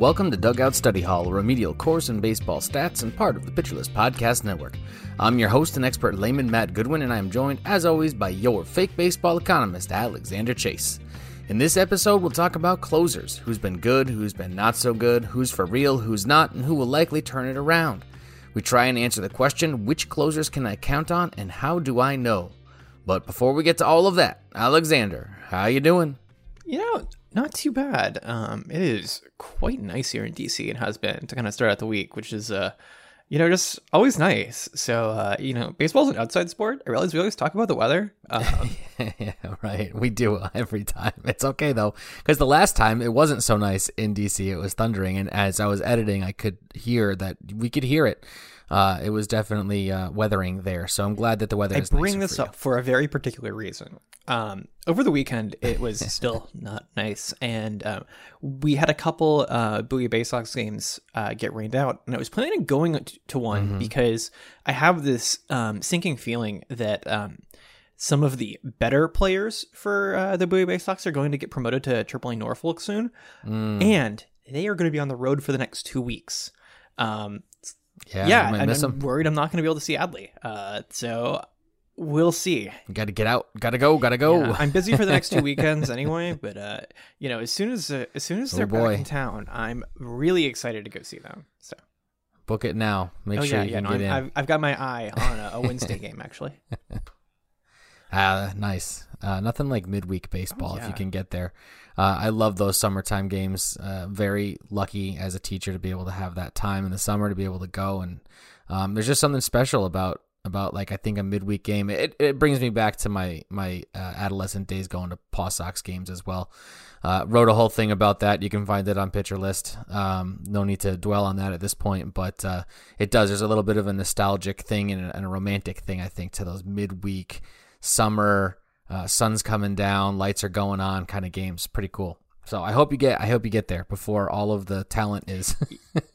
Welcome to Dugout Study Hall, a remedial course in baseball stats and part of the Pitcher List Podcast Network. I'm your host and expert layman Matt Goodwin, and I am joined, as always, by your fake baseball economist, Alexander Chase. In this episode, we'll talk about closers who's been good, who's been not so good, who's for real, who's not, and who will likely turn it around. We try and answer the question which closers can I count on, and how do I know? But before we get to all of that, Alexander, how you doing? You know, not too bad. Um, it is quite nice here in DC. It has been to kind of start out the week, which is, uh, you know, just always nice. So, uh, you know, baseball's an outside sport. I realize we always talk about the weather. Um, yeah, right. We do every time. It's okay though, because the last time it wasn't so nice in DC. It was thundering, and as I was editing, I could hear that we could hear it. Uh, it was definitely uh, weathering there. So I'm glad that the weather. I is bring this for up for a very particular reason. Um, over the weekend, it was still not nice, and um, we had a couple uh, Bowie Bay Sox games uh, get rained out, and I was planning on going to one Mm-hmm. because I have this um, sinking feeling that um, some of the better players for uh, the Bowie Bay Sox are going to get promoted to AAA Norfolk soon, Mm. and they are going to be on the road for the next two weeks. Um, Yeah, yeah, and miss I'm worried I'm not going to be able to see Adley. Uh, so we'll see. Got to get out. Got to go. Got to go. Yeah, I'm busy for the next two weekends anyway, but uh, you know, as soon as uh, as soon as Oh, they're boy. back in town, I'm really excited to go see them. So, Book it now. Make oh sure yeah, you yeah, can no, get I'm- in. I've, I've got my eye on a, a Wednesday game actually. Ah, nice. Uh, nothing like midweek baseball if you can get there. Uh, I love those summertime games. Uh, very lucky as a teacher to be able to have that time in the summer to be able to go and um, there's just something special about about like I think a midweek game. It it brings me back to my my uh, adolescent days going to Paw Sox games as well. Uh, wrote a whole thing about that. You can find it on Pitcher List. Um, no need to dwell on that at this point, but uh, it does. There's a little bit of a nostalgic thing and a, and a romantic thing, I think, to those midweek summer uh, sun's coming down, lights are going on kind of games. Pretty cool. So I hope you get I hope you get there before all of the talent is.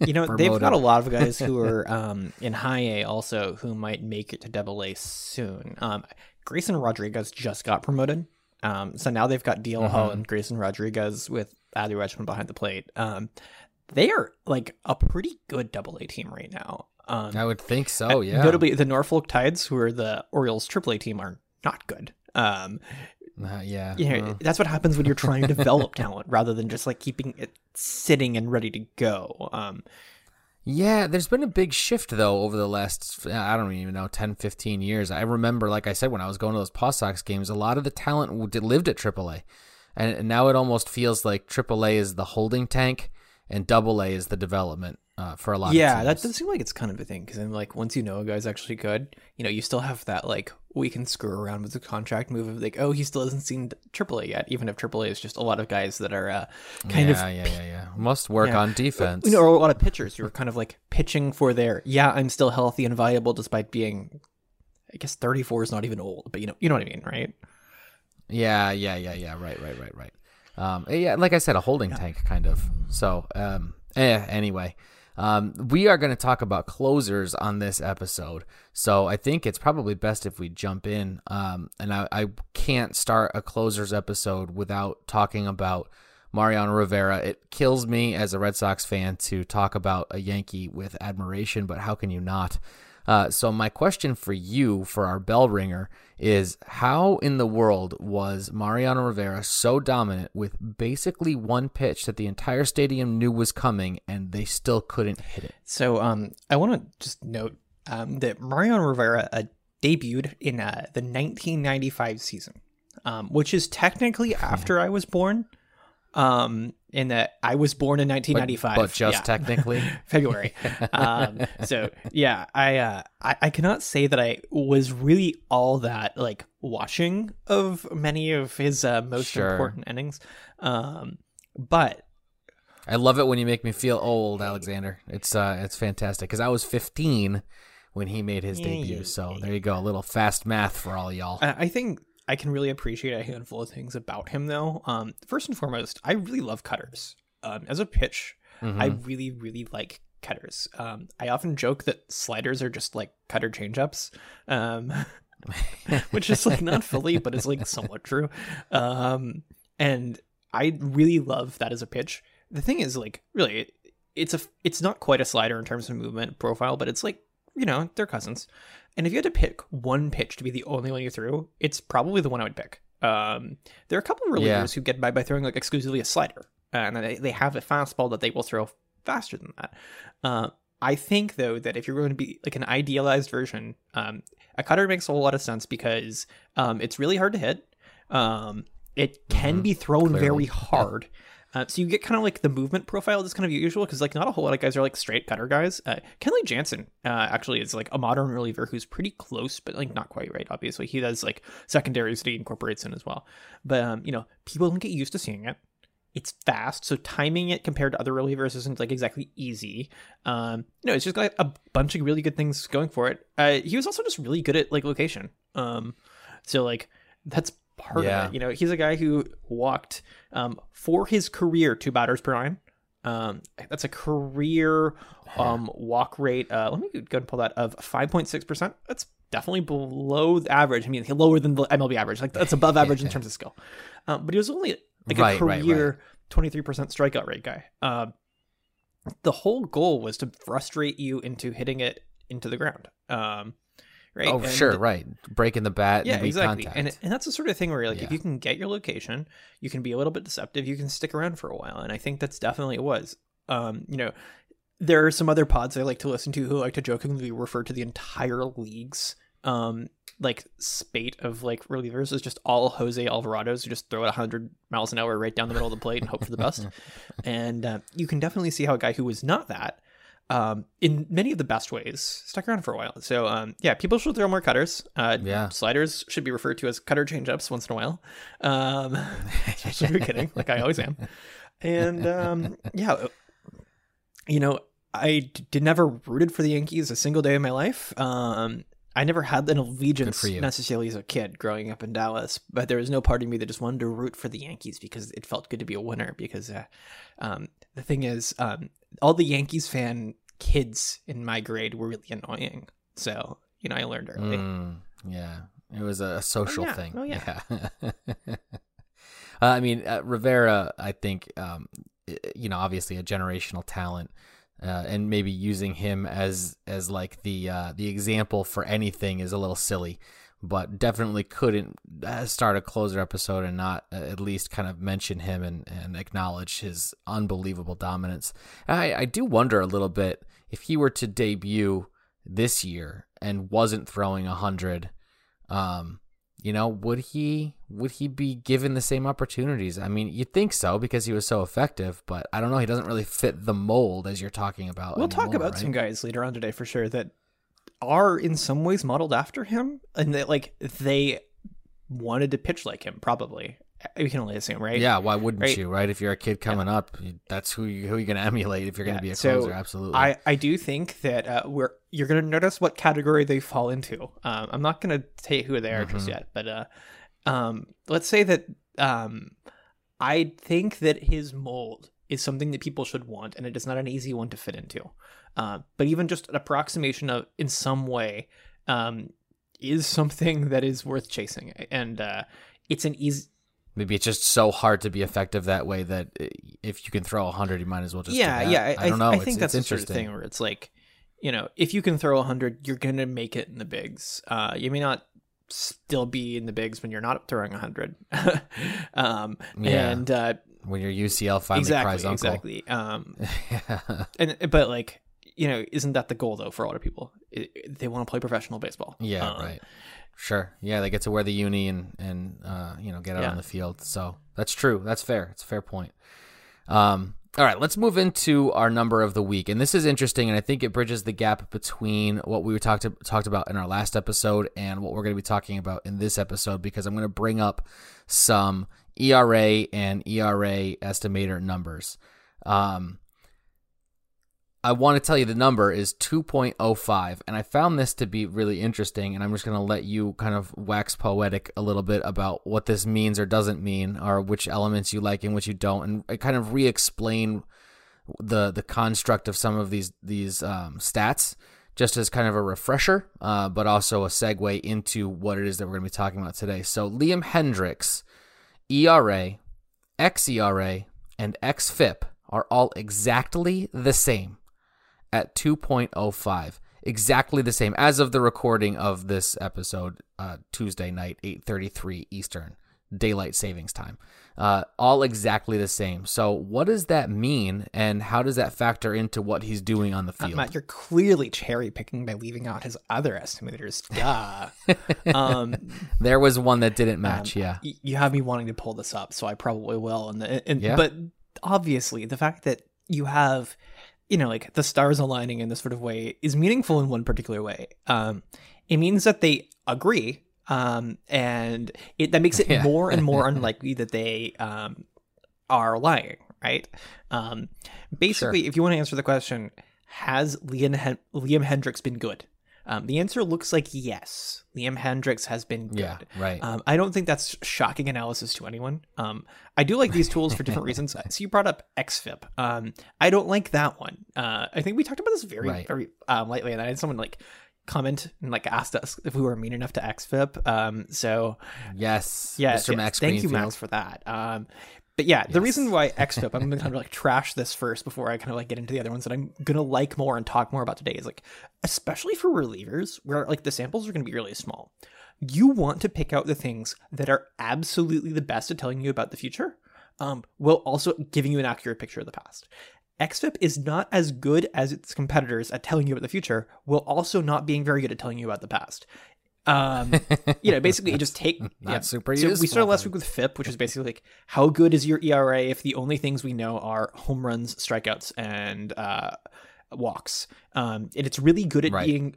You know, they've got a lot of guys who are um, in high A also who might make it to double A soon. Um, Grayson Rodriguez just got promoted. Um, so now they've got DL Mm-hmm. Hall and Grayson Rodriguez with Adley Rutschman behind the plate. Um, they are like a pretty good double A team right now. Um, I would think so. Yeah. Notably, the Norfolk Tides, who are the Orioles AAA team, are not good. Um, Uh, yeah. you know, uh, that's what happens when you're trying to develop talent rather than just like keeping it sitting and ready to go. Um, Yeah, there's been a big shift though over the last I don't even know 10, 15 years. I remember, like I said, when I was going to those Paw Sox games, a lot of the talent lived at AAA, and, and now it almost feels like AAA is the holding tank and Double A is the development uh, for a lot. yeah, that does seem like it's kind of a thing because then, like, once you know a guy's actually good, you know, you still have that like we can screw around with the contract move of like, oh, he still hasn't seen AAA yet, even if AAA is just a lot of guys that are uh, kind yeah, of yeah, yeah, yeah. Yeah. Must work Yeah. on defense. you know, or a lot of pitchers who are kind of like pitching for their yeah, I'm still healthy and viable despite being, I guess 34 is not even old, but you know, you know what I mean, right? Yeah, yeah, yeah, yeah. Right, right, right, right. Um, yeah, like I said, a holding tank kind of. So, um, eh, anyway, um, we are going to talk about closers on this episode. So I think it's probably best if we jump in. Um, and I, I can't start a closers episode without talking about Mariano Rivera. It kills me as a Red Sox fan to talk about a Yankee with admiration, but how can you not? Uh, so my question for you, for our bell ringer, is how in the world was Mariano Rivera so dominant with basically one pitch that the entire stadium knew was coming and they still couldn't hit it? So um, I want to just note um, that Mariano Rivera uh, debuted in uh, the 1995 season, um, which is technically after I was born. Um, in that I was born in 1995, but, but just yeah. technically February. um, so yeah, I, uh, I I cannot say that I was really all that like watching of many of his uh, most Sure. important endings, um, but I love it when you make me feel old, Alexander. It's uh, it's fantastic because I was 15 when he made his debut. So there you go, a little fast math for all y'all. I think I can really appreciate a handful of things about him, though. Um, first and foremost, I really love cutters. Um, as a pitch, I really, really like cutters. Um, I often joke that sliders are just like cutter changeups, um, which is like not fully, but it's like somewhat true. Um, and I really love that as a pitch. The thing is, like, really, it, it's a it's not quite a slider in terms of movement profile, but it's like you know they're cousins. And if you had to pick one pitch to be the only one you threw, it's probably the one I would pick. Um, there are a couple of relievers Yeah. who get by by throwing like exclusively a slider, and they, they have a fastball that they will throw faster than that. Uh, I think though that if you're going to be like an idealized version, um, a cutter makes a whole lot of sense because um, it's really hard to hit. Um, it can be thrown Clearly. very hard. Uh, so you get kind of like the movement profile that's kind of usual because like not a whole lot of guys are like straight cutter guys. Uh, Kenley Jansen uh, actually is like a modern reliever who's pretty close, but like not quite right. Obviously, he does like secondaries that he incorporates in as well. But um, you know, people don't get used to seeing it. It's fast, so timing it compared to other relievers isn't like exactly easy. Um, you know, it's just got a bunch of really good things going for it. Uh, he was also just really good at like location. Um, so like that's part Yeah. of it. You know, he's a guy who walked um, for his career two batters per nine. Um, that's a career um, walk rate. Uh, let me go and pull that of five point six percent. That's definitely below the average. I mean, lower than the MLB average. Like that's above average in terms of skill. Um, but he was only like Right, a career twenty three percent strikeout rate guy. Um, the whole goal was to frustrate you into hitting it into the ground. Um, right? Oh, And- sure, right. Breaking the bat. yeah, and exactly. Contact. And and that's the sort of thing where like if you can get your location, you can be a little bit deceptive, you can stick around for a while. And I think that's definitely it was. Um, you know, there are some other pods I like to listen to who like to jokingly refer to the entire league's um like spate of like relievers as just all Jose Alvarados who just throw it 100 miles an hour right down the middle of the plate and hope for the best. and uh, you can definitely see how a guy who was not that um, in many of the best ways stuck around for a while. So um, yeah, people should throw more cutters. Uh, Yeah. sliders should be referred to as cutter changeups once in a while. Um, especially if you're kidding, like I always am. And um, yeah, you know, I did never rooted for the Yankees a single day in my life. Um, I never had an allegiance necessarily as a kid growing up in Dallas, but there was no part of me that just wanted to root for the Yankees because it felt good to be a winner. Because uh, um, the thing is, um, all the Yankees fan kids in my grade were really annoying. So you know, I learned early. Mm, yeah, it was a social yeah. thing. Oh, yeah. uh, I mean, uh, Rivera. I think um, you know, obviously a generational talent, uh, and maybe using him as as like the uh, the example for anything is a little silly. But definitely couldn't uh, start a closer episode and not uh, at least kind of mention him and, and acknowledge his unbelievable dominance. I, I do wonder a little bit if he were to debut this year and wasn't throwing a hundred, um, you know, would he would he be given the same opportunities? I mean, you'd think so because he was so effective, but I don't know. He doesn't really fit the mold as you're talking about. We'll talk about right? some guys later on today for sure that are in some ways modeled after him, and that like they wanted to pitch like him. Probably, we can only assume, right? Yeah, why wouldn't Right. you? Right? If you're a kid coming up, that's who you, who you're going to emulate if you're going Yeah, to be a so closer. Absolutely. I, I do think that uh, we're you're gonna notice what category they fall into. Um, I'm not gonna tell you who they are just Mhm. yet, but uh, um, let's say that um, I think that his mold is something that people should want, and it is not an easy one to fit into. Uh, but even just an approximation of in some way um, is something that is worth chasing, and uh, it's an easy Maybe it's just so hard to be effective that way that if you can throw 100, you might as well just. Yeah, do yeah. I, I don't know. I it's, think that's it's the sort of thing where it's like, you know, if you can throw 100, you're going to make it in the bigs. Uh, you may not still be in the bigs when you're not throwing 100. um, Yeah. And uh, when your UCL finally exactly, cries uncle. exactly. Um, and but like, you know, isn't that the goal though for a lot of people? It, they want to play professional baseball. Yeah, Um, right. Sure. Yeah, they get to wear the uni and and uh, you know get out Yeah. on the field. So that's true. That's fair. It's a fair point. Um. All right, let's move into our number of the week, and this is interesting, and I think it bridges the gap between what we were talked talked about in our last episode and what we're going to be talking about in this episode, because I'm going to bring up some ERA and ERA estimator numbers. Um, I want to tell you the number is 2.05, and I found this to be really interesting. And I'm just going to let you kind of wax poetic a little bit about what this means or doesn't mean, or which elements you like and which you don't, and kind of re-explain the the construct of some of these these um, stats, just as kind of a refresher, uh, but also a segue into what it is that we're going to be talking about today. So Liam Hendricks, ERA, xERA, and xFIP are all exactly the same at 2.05 exactly the same as of the recording of this episode uh, tuesday night 8.33 eastern daylight savings time uh, all exactly the same so what does that mean and how does that factor into what he's doing on the Uh, field Matt, you're clearly cherry picking by leaving out his other estimators. Duh. um, there was one that didn't match yeah y- you have me wanting to pull this up, so I probably will. And, the, and Yeah. but obviously, the fact that you have, you know, like the stars aligning in this sort of way is meaningful in one particular way. Um, it means that they agree, um, and it that makes it Yeah. more and more unlikely that they um, are lying. Right. Um, basically, if you want to answer the question, has Liam Hen- Liam Hendricks been good? Um, the answer looks like yes. Liam Hendricks has been good. yeah right Um, I don't think that's shocking analysis to anyone. Um, I do like these tools for different reasons. So you brought up XFIP. Um, I don't like that one. Uh, I think we talked about this very, Right. very um, lightly, and I had someone like comment and like asked us if we were mean enough to XFIP. Um, so yes yeah, mr max thank you, Max, for that. Um, but yeah, the reason why XFIP, I'm gonna kind of like trash this first before I kind of like get into the other ones that I'm gonna like more and talk more about today is like, especially for relievers where like the samples are gonna be really small. You want to pick out the things that are absolutely the best at telling you about the future, um, while also giving you an accurate picture of the past. XFIP is not as good as its competitors at telling you about the future, while also not being very good at telling you about the past. Um, you know, basically, you just take Not yeah. super So we started last week with FIP, which is basically like how good is your ERA if the only things we know are home runs, strikeouts, and uh, walks. Um, and it's really good at Right. being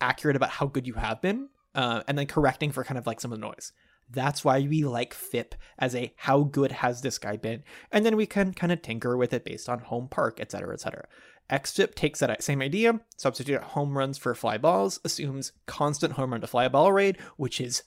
accurate about how good you have been, uh, and then correcting for kind of like some of the noise. That's why we like FIP as a how good has this guy been, and then we can kind of tinker with it based on home park, etc., cetera, et cetera. XFIP takes that same idea, substitute home runs for fly balls, assumes constant home run to fly ball rate, which is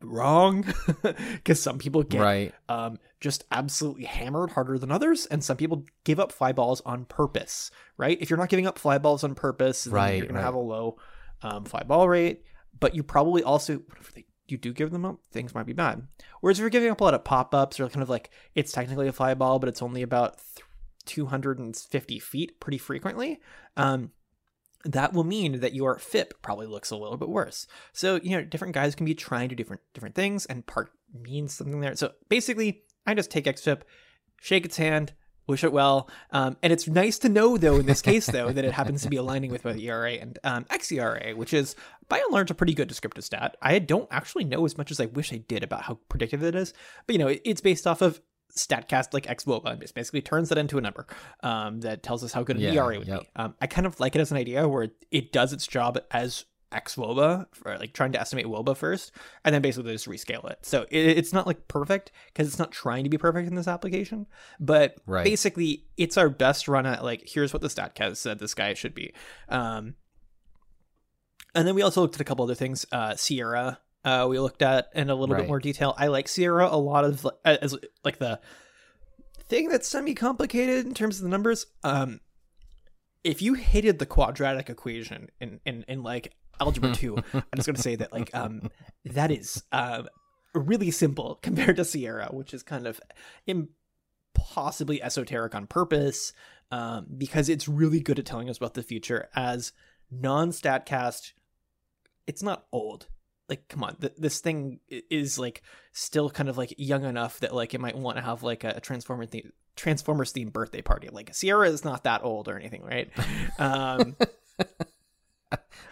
wrong because some people get right um, just absolutely hammered harder than others, and some people give up fly balls on purpose. Right? If you're not giving up fly balls on purpose, then Right, you're gonna right. have a low um, fly ball rate. But you probably also, they, you do give them up, things might be bad. Whereas if you're giving up a lot of pop ups or kind of like it's technically a fly ball, but it's only about 250 feet pretty frequently. Um, that will mean that your FIP probably looks a little bit worse. So, you know, different guys can be trying to do different different things and part means something there. So basically, I just take XFIP, shake its hand, wish it well. Um, and it's nice to know, though, in this case, though, that it happens to be aligning with both ERA and um, xERA, which is by and large a pretty good descriptive stat. I don't actually know as much as I wish I did about how predictive it is, but you know, it's based off of statcast like xwoba and it basically turns that into a number um, that tells us how good an Yeah, ERA would yep. be. Um, I kind of like it as an idea where it, it does its job as xwoba for like trying to estimate woba first and then basically just rescale it so it, it's not like perfect because it's not trying to be perfect in this application but Right. basically it's our best run at like here's what the statcast said this guy should be um and then we also looked at a couple other things uh SIERA uh we looked at in a little Right. bit more detail i like SIERA a lot of as like the thing that's semi complicated in terms of the numbers um if you hated the quadratic equation in in, in like algebra 2 i'm just going to say that like um that is um really simple compared to SIERA, which is kind of impossibly esoteric on purpose um, because it's really good at telling us about the future as non-statcast. It's not old. Like, come on, th- this thing is like still kind of like young enough that like it might want to have like a, a transformer theme, Transformers themed birthday party. Like SIERA is not that old or anything, right? Um,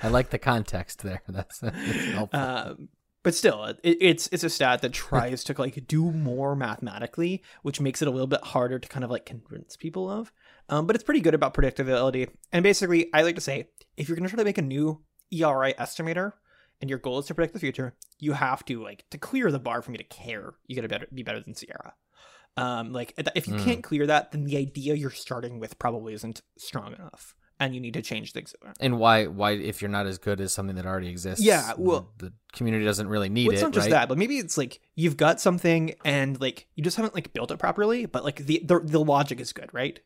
I like the context there. That's, that's helpful. um, but still, it, it's it's a stat that tries to like do more mathematically, which makes it a little bit harder to kind of like convince people of. Um, but it's pretty good about predictability. And basically, I like to say, if you're going to try to make a new ERA estimator, and your goal is to predict the future, you have to like to clear the bar for me to care. You got to better, be better than SIERA. Um, like if you Mm. can't clear that, then the idea you're starting with probably isn't strong enough, and you need to change things. and why why if you're not as good as something that already exists? Yeah, well- the, the community doesn't really need Well, it's it. not just right? that, but maybe it's like you've got something and like you just haven't like built it properly, but like the the, the logic is good, right?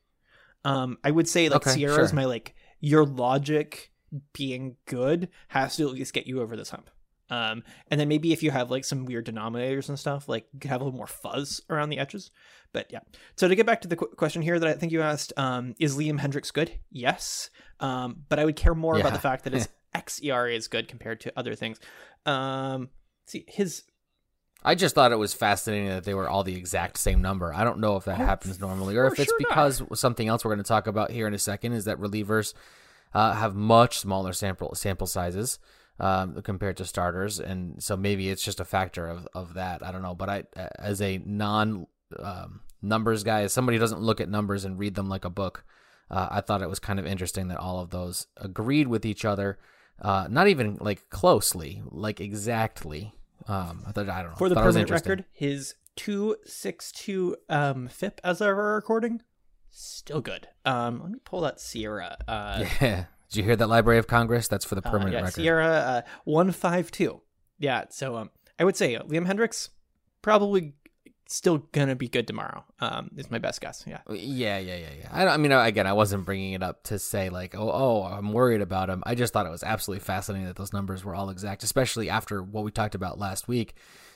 Um, I would say like Okay, SIERA is my like your logic being good has to at least get you over this hump. Um, and then maybe if you have like some weird denominators and stuff, like you could have a little more fuzz around the edges. But yeah. So to get back to the qu- question here that I think you asked, um, is Liam Hendricks good? Yes. Um, but I would care more about the fact that his XERA is good compared to other things. Um, see his I just thought it was fascinating that they were all the exact same number. I don't know if that Oh, happens normally or if it's sure not. because something else we're going to talk about here in a second is that relievers uh, have much smaller sample sample sizes um, compared to starters, and so maybe it's just a factor of, of that. I don't know, but I as a non um, numbers guy, as somebody who doesn't look at numbers and read them like a book, uh, I thought it was kind of interesting that all of those agreed with each other. Uh, not even like closely, like exactly. Um, I thought I don't know. for the permanent record, his two six two um FIP as of our recording, still good. Um, let me pull that SIERA. Uh, Yeah. Did you hear that Library of Congress? That's for the uh, permanent yeah, record. SIERA uh, one five two. Yeah, so um, I would say uh, Liam Hendricks probably still gonna be good tomorrow. Um, is my best guess. Yeah. Yeah, yeah, yeah, yeah. I, don't- I mean, again, I wasn't bringing it up to say like, oh, oh, I'm worried about him. I just thought it was absolutely fascinating that those numbers were all exact, especially after what we talked about last week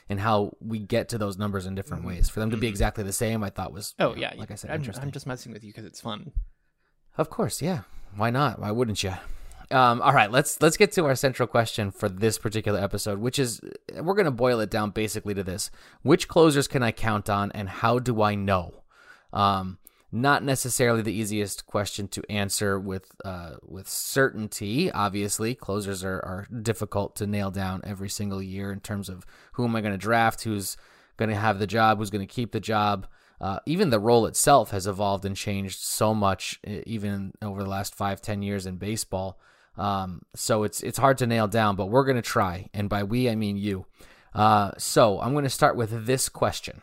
and how we get to those numbers in different ways. For them to be exactly the same, I thought was, Mm-hmm. Oh you know, yeah, like I said, I'm, interesting. I'm just messing with you because it's fun. Of course, yeah. Why not? Why wouldn't you? Um, all right, let's let's get to our central question for this particular episode, which is we're gonna boil it down basically to this: Which closers can I count on, and how do I know? Um, not necessarily the easiest question to answer with uh, with certainty. Obviously, closers are, are difficult to nail down every single year in terms of who am I going to draft, who's going to have the job, who's going to keep the job. Uh, even the role itself has evolved and changed so much, even over the last five, ten years in baseball. Um, so it's it's hard to nail down, but we're gonna try, and by we I mean you. Uh, so I'm gonna start with this question.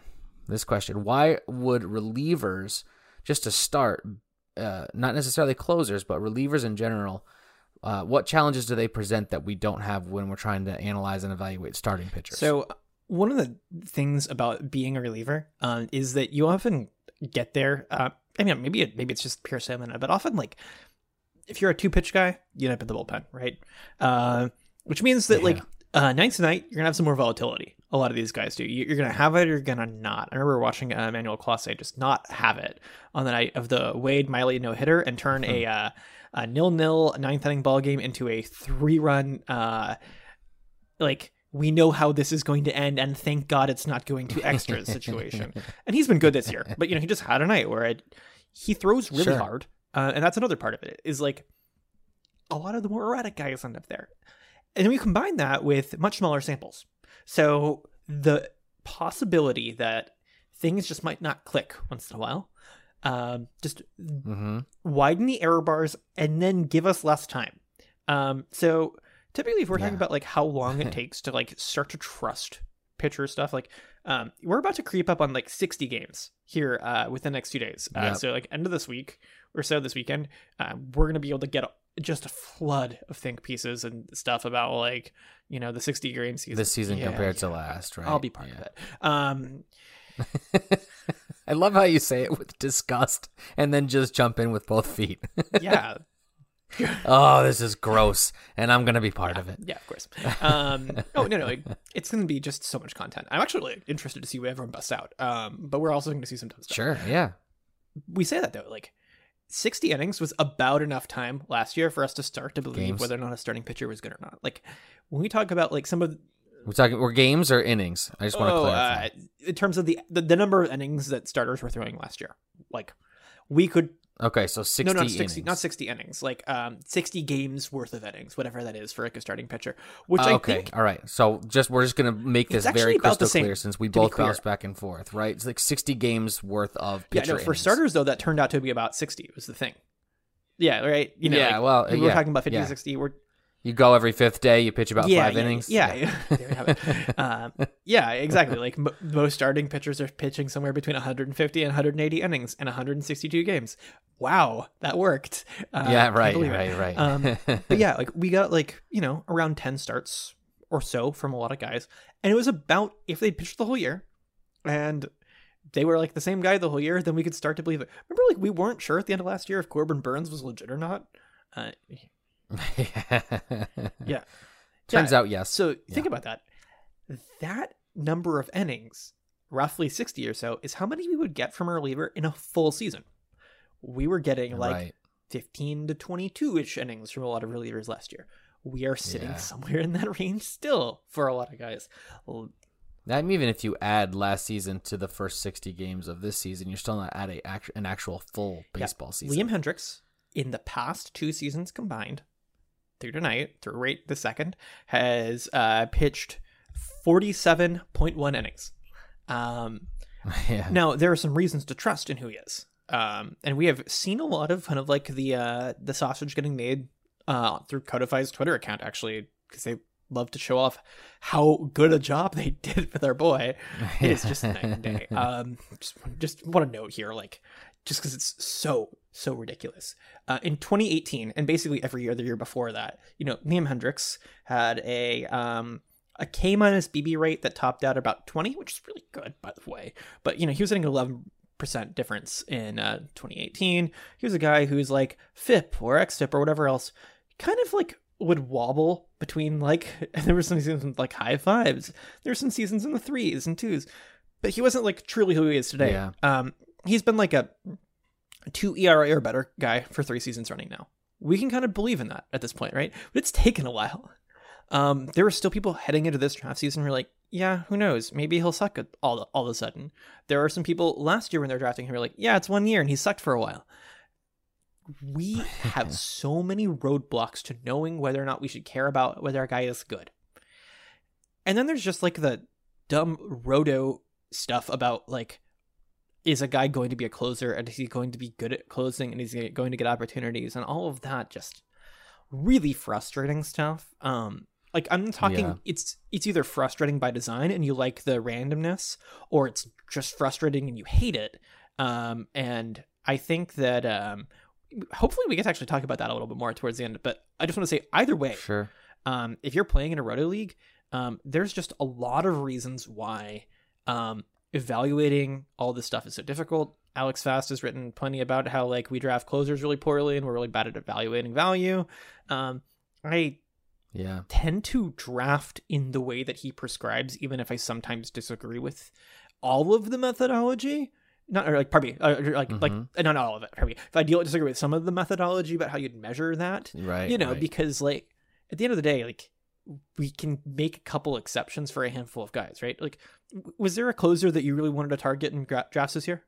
This question: Why would relievers, just to start, uh, not necessarily closers, but relievers in general, uh, what challenges do they present that we don't have when we're trying to analyze and evaluate starting pitchers? So one of the things about being a reliever um, is that you often get there. Uh, I mean, maybe it, maybe it's just pure stamina, but often like if you're a two pitch guy, you end up in the bullpen, right? Uh, which means that like uh, night to night, you're gonna have some more volatility. A lot of these guys do. You- You're gonna have it, or you're gonna not. I remember watching uh, Emmanuel Clase just not have it on the night of the Wade Miley no hitter and turn a, uh, a nil nil ninth inning ball game into a three run uh, like we know how this is going to end and thank god it's not going to extras situation and he's been good this year but you know he just had a night where it, he throws really Sure. hard uh, and that's another part of it is like a lot of the more erratic guys end up there and then we combine that with much smaller samples so the possibility that things just might not click once in a while um, just hmm widen the error bars and then give us less time. Um, so typically, if we're talking about like how long it takes to like start to trust pitcher stuff, like um, we're about to creep up on like 60 games here uh, within the next two days. Uh, Yep. So like end of this week or so this weekend, uh, we're gonna be able to get just a flood of think pieces and stuff about like you know the 60 game season. this season Yeah, compared to last, right? I'll be part Yeah. of it. Um, I love how you say it with disgust and then just jump in with both feet. yeah. oh, this is gross, and I'm gonna be part of it. Yeah, of course. Um, oh no, no, it's to be just so much content. I'm actually like, interested to see what everyone busts out. Um, but we're also going to see some dumb stuff. Sure, yeah. We say that though, like 60 innings was about enough time last year for us to start to believe Games. whether or not a starting pitcher was good or not. Like when we talk about like some of We're talking. We're games or innings. I just want to oh, clarify. uh, in terms of the, the the number of innings that starters were throwing last year, like we could okay, so sixty. no, not sixty, innings. not sixty innings, like um, sixty games worth of innings, whatever that is for like a starting pitcher. Which Uh, I okay, think, all right. So just we're just gonna make this very crystal same, clear since we both bounce back and forth, right? It's like sixty games worth of yeah, pitcher no, for innings. starters though, that turned out to be about sixty was the thing. Yeah, right. You know, Yeah, like, well, we were yeah, talking about 50 yeah. 60. We're You go every fifth day. You pitch about yeah, five yeah, innings. Yeah, yeah. there you have it. um, yeah, exactly. Like m- most starting pitchers are pitching somewhere between 150 and 180 innings in 162 games. Wow, that worked. Uh, Yeah, can't right, it. right, right. Um, but yeah, like we got like you know around 10 starts or so from a lot of guys, and it was about if they pitched the whole year, and they were like the same guy the whole year, then we could start to believe it. Remember, like we weren't sure at the end of last year if Corbin Burnes was legit or not. Uh, yeah. Turns Yeah, out, yes. So think about that. That number of innings, roughly 60 or so, is how many we would get from a reliever in a full season. We were getting like right. 15 to 22 ish innings from a lot of relievers last year. We are sitting Yeah. somewhere in that range still for a lot of guys. That even if you add last season to the first sixty games of this season, you're still not at a an actual full Yeah. baseball season. Liam Hendricks, in the past two seasons combined, through tonight, through rate the second, has uh, pitched 47.1 innings. Um, yeah. Now there are some reasons to trust in who he is, um, and we have seen a lot of kind of like the uh, the sausage getting made uh, through Codify's Twitter account actually because they love to show off how good a job they did with our boy. It is just night and day. Um, just just want to note here, like just because it's so so ridiculous. Uh, in 2018, and basically every year the year before that, you know, Liam Hendricks had a um, a K minus BB rate that topped out about 20, which is really good, by the way. But you know, he was getting 11 percent difference in uh, 2018. He was a guy who's like FIP or XFIP or whatever else, kind of like would wobble between like. And there were some seasons with like high fives. There were some seasons in the threes and twos, but he wasn't like truly who he is today. Yeah. Um, he's been like a two ERA or better guy for three seasons running now. We can kind of believe in that at this point, right? But it's taken a while. Um, there were still people heading into this draft season who were like, yeah, who knows? Maybe he'll suck at all, all of a sudden. There are some people last year when they're drafting who were like, yeah, it's one year and he sucked for a while. We have so many roadblocks to knowing whether or not we should care about whether a guy is good. And then there's just like the dumb roto stuff about like, is a guy going to be a closer and is he going to be good at closing and is he going to get opportunities and all of that just really frustrating stuff. Um, like I'm talking, Yeah. it's it's either frustrating by design and you like the randomness, or it's just frustrating and you hate it. Um, and I think that um, hopefully we get to actually talk about that a little bit more towards the end. But I just want to say either way, Sure. um, if you're playing in a roto league, um, there's just a lot of reasons why um, evaluating all this stuff is so difficult. Alex Fast has written plenty about how like we draft closers really poorly and we're really bad at evaluating value. Um, I Yeah. tend to draft in the way that he prescribes, even if I sometimes disagree with all of the methodology. Not or like pardon me, uh, like like Mhm. uh, not all of it. Pardon me. If I deal disagree with some of the methodology about how you'd measure that, Right. you know, right. because like at the end of the day, like we can make a couple exceptions for a handful of guys, right? Like, was there a closer that you really wanted to target in gra- drafts this year?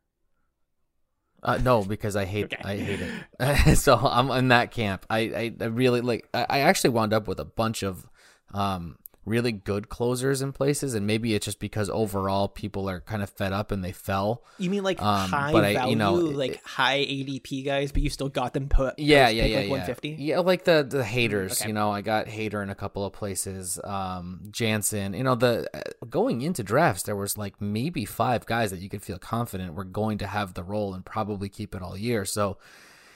Uh, no, because I hate Okay. I hate it. so I'm in that camp. I, I, I really like. I, I actually wound up with a bunch of um, really good closers in places, and maybe it's just because overall people are kind of fed up and they fell. You mean like Um, high but I- you value, know, like it- high ADP guys, but you still got them put? Yeah, yeah, yeah, like yeah. 150. Yeah, like the the Haders. okay. You know, I got Hader in a couple of places. Um, Jansen. You know, the uh, going into drafts, there was like maybe five guys that you could feel confident were going to have the role and probably keep it all year. So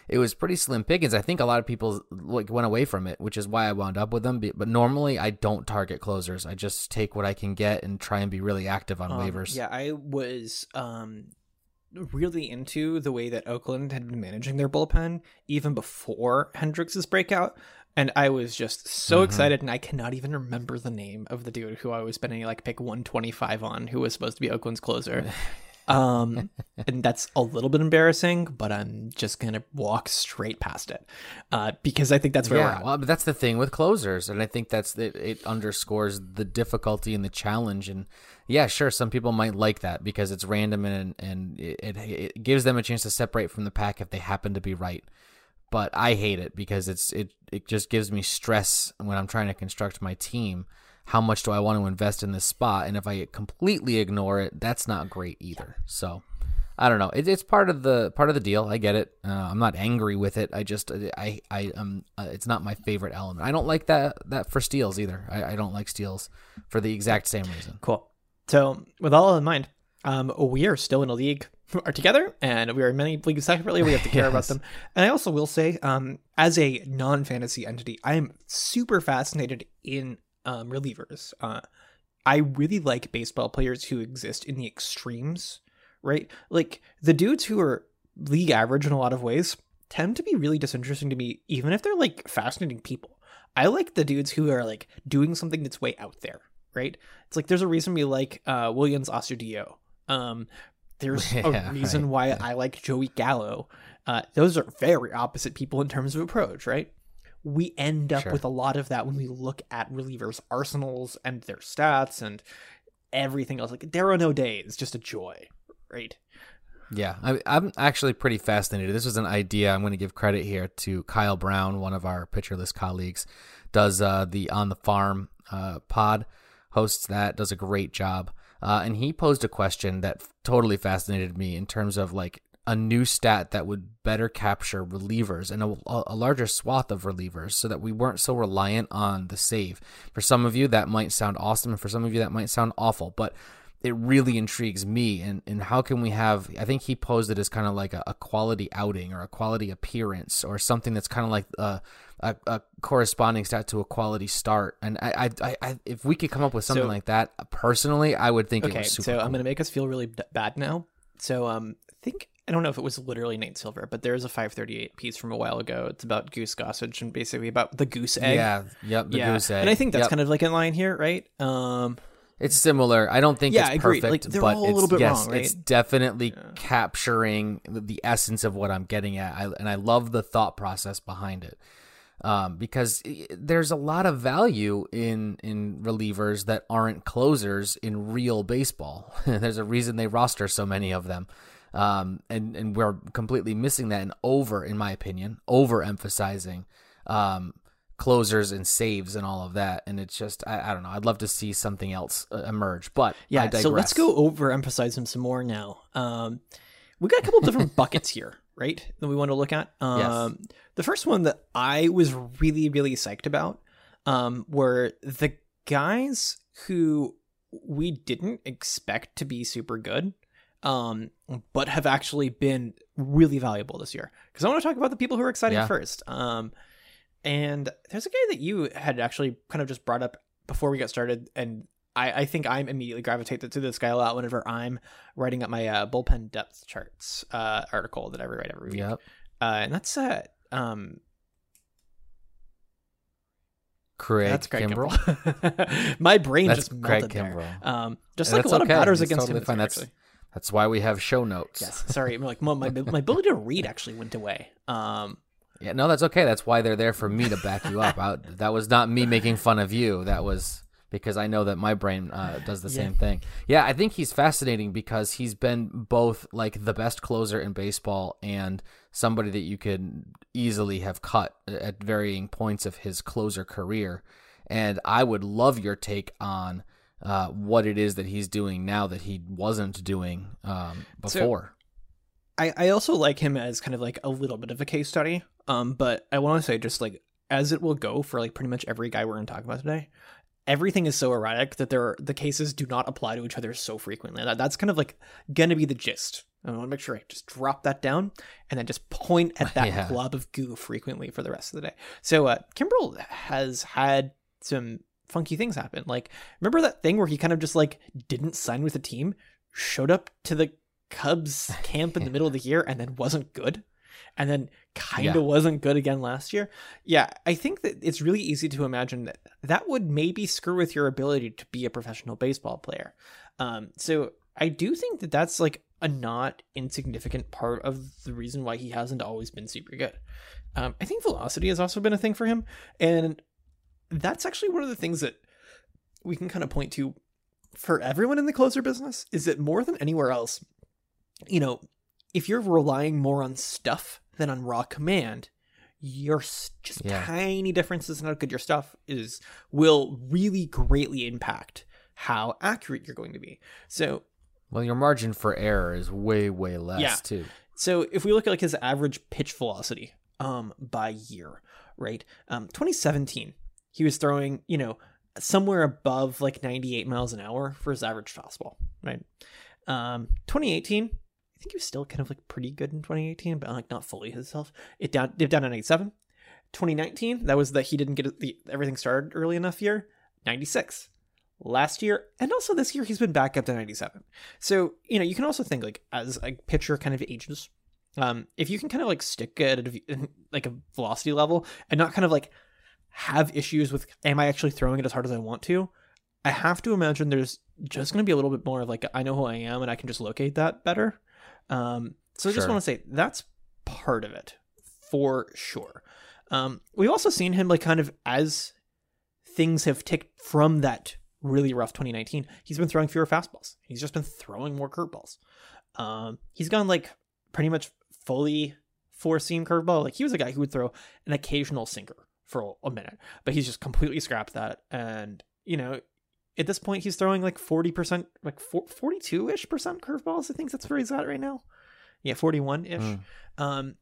it was pretty slim pickings. I think a lot of people like went away from it, which is why I wound up with them. But normally, I don't target closers. I just take what I can get and try and be really active on Um, waivers. Yeah, I was um really into the way that Oakland had been managing their bullpen even before Hendricks' breakout. And I was just so Mm-hmm. excited, and I cannot even remember the name of the dude who I was spending like pick 125 on, who was supposed to be Oakland's closer. Um, and that's a little bit embarrassing, but I'm just gonna walk straight past it, uh, because I think that's where we're at. well, but that's the thing with closers, and I think that's it. It underscores the difficulty and the challenge. And yeah, sure, some people might like that because it's random and and it, it, it gives them a chance to separate from the pack if they happen to be right. But I hate it because it's it it just gives me stress when I'm trying to construct my team. How much do I want to invest in this spot? And if I completely ignore it, that's not great either. So. I don't know. It, it's part of the part of the deal. I get it. Uh, I'm not angry with it. I just I I um uh, it's not my favorite element. I don't like that that for steals either. I, I don't like steals for the exact same reason. Cool. So, with all in mind, um, we are still in a league are together, and we are in many leagues separately. We have to care about them. And I also will say, um, as a non-fantasy entity, I am super fascinated in um, relievers. Uh, I really like baseball players who exist in the extremes, right? Like the dudes who are league average in a lot of ways tend to be really disinteresting to me, even if they're like fascinating people. I like the dudes who are like doing something that's way out there, right? It's like there's a reason we like uh, Willians Astudillo. Um, there's a reason right, why yeah. I like Joey Gallo. Uh, those are very opposite people in terms of approach, right? We end up Sure. with a lot of that when we look at relievers' arsenals and their stats and everything else. Like there are no days, just a joy, right? Yeah, I, I'm actually pretty fascinated. This was an idea. I'm going to give credit here to Kyle Brown, one of our Pitcher List colleagues, does uh, the on the farm uh, pod, hosts that, does a great job, uh, and he posed a question that totally fascinated me in terms of like a new stat that would better capture relievers and a, a larger swath of relievers so that we weren't so reliant on the save. For some of you, that might sound awesome, and for some of you, that might sound awful, but it really intrigues me and, and how can we have i think he posed it as kind of like a, a quality outing or a quality appearance or something that's kind of like a, a, a corresponding stat to a quality start and I, I, I, I if we could come up with something So- like that personally i would think it Okay, was super so I'm gonna make us feel really bad now. So um, I think I don't know if it was literally Nate Silver, but there's a 538 piece from a while ago. It's about Goose Gossage and basically about the goose egg. yeah yep the yeah, goose egg and I think that's Yep. kind of like in line here, right? Um, It's similar. I don't think Yeah, it's I agree. perfect, Like, they're but all a it's, little bit yes, wrong, it's right? definitely capturing the- the essence of what I'm getting at, I, and I love the thought process behind it. Um, because there's a lot of value in in relievers that aren't closers in real baseball. there's a reason they roster so many of them, um, and and we're completely missing that and over, in my opinion, overemphasizing um, closers and saves and all of that. And it's just I, I don't know. I'd love to see something else uh, emerge, but I yeah. digress. So let's go overemphasize him some more now. Um, we got a couple different buckets here, right? That we want to look at. Um, the first one that I was really really psyched about um, were the guys who we didn't expect to be super good. Um, but have actually been really valuable this year. Because I want to talk about the people who are exciting Yeah. first. Um, and there's a guy that you had actually kind of just brought up before we got started, and I, I think I'm immediately gravitated to this guy a lot whenever I'm writing up my uh, bullpen depth charts uh, article that I write every week. Yep. Uh, and that's uh, um, Craig that's Craig Kimbrel. Kimbrel. my brain That's just Craig melted there. Kimbrel. Um, just like a lot okay. of batters It's against totally him. fine. That's That's that's why we have show notes. yes. Sorry, like my, my my ability to read actually went away. Um, Yeah, no, that's okay. That's why they're there for me to back you up. I, that was not me making fun of you. That was because I know that my brain uh, does the Yeah. same thing. Yeah, I think he's fascinating because he's been both like the best closer in baseball and somebody that you could easily have cut at varying points of his closer career. And I would love your take on uh, what it is that he's doing now that he wasn't doing um, So- before. I, I also like him as kind of like a little bit of a case study. Um, but I want to say just like as it will go for like pretty much every guy we're going to talk about today, everything is so erratic that there are, the cases do not apply to each other so frequently. That, that's kind of like going to be the gist. I want to make sure I just drop that down and then just point at that Yeah. glob of goo frequently for the rest of the day. So uh, Kimbrel has had some funky things happen. Like remember that thing where he kind of just like didn't sign with the team, showed up to the Cubs camp in the middle of the year and then wasn't good, and then kind of Yeah. wasn't good again last year. Yeah, I think that it's really easy to imagine that that would maybe screw with your ability to be a professional baseball player. Um, so I do think that that's like a not insignificant part of the reason why he hasn't always been super good. Um, I think velocity has also been a thing for him, and that's actually one of the things that we can kind of point to for everyone in the closer business is that more than anywhere else, you know, if you're relying more on stuff than on raw command, your just Yeah. tiny differences in how good your stuff is will really greatly impact how accurate you're going to be. So Well, your margin for error is way, way less Yeah. too. So if we look at like his average pitch velocity um by year, right? Um 2017, he was throwing, you know, somewhere above like 98 miles an hour for his average fastball, right? Um 2018, I think he was still kind of like pretty good in 2018, but like not fully himself. It down dipped down to 97. 2019, that was that he didn't get the everything started early enough year, 96. Last year and also this year he's been back up to 97. So, you know, you can also think like as a pitcher kind of ages, um, if you can kind of like stick at a, like a velocity level and not kind of like have issues with am I actually throwing it as hard as I want to, I have to imagine there's just going to be a little bit more of like I know who I am and I can just locate that better. Um, so I just want to say that's part of it for sure. Um, we've also seen him like kind of as things have ticked from that really rough 2019. He's been throwing fewer fastballs. He's just been throwing more curveballs. Um, he's gone like pretty much fully four seam curveball. Like he was a guy who would throw an occasional sinker for a minute, but he's just completely scrapped that. And you know, at this point, he's throwing like 40%, like 42 ish percent curveballs. I think that's where he's at right now. Yeah, 41 ish. Mm. Um,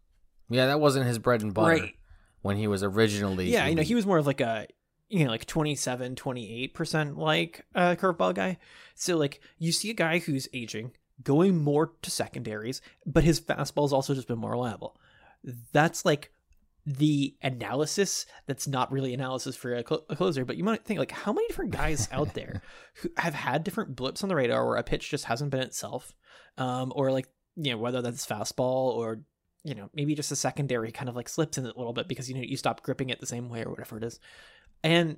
Yeah, that wasn't his bread and butter Right. when he was originally. yeah, you know, he was more of like a, you know, like 27, 28% like uh, curveball guy. So, like, you see a guy who's aging, going more to secondaries, but his fastball's also just been more reliable. That's like the analysis that's not really analysis for a, cl- a closer, but you might think, like, how many different guys out there who have had different blips on the radar where a pitch just hasn't been itself? Um, or, like, you know, whether that's fastball or you know, maybe just a secondary kind of like slips in it a little bit because you know you stop gripping it the same way or whatever it is. And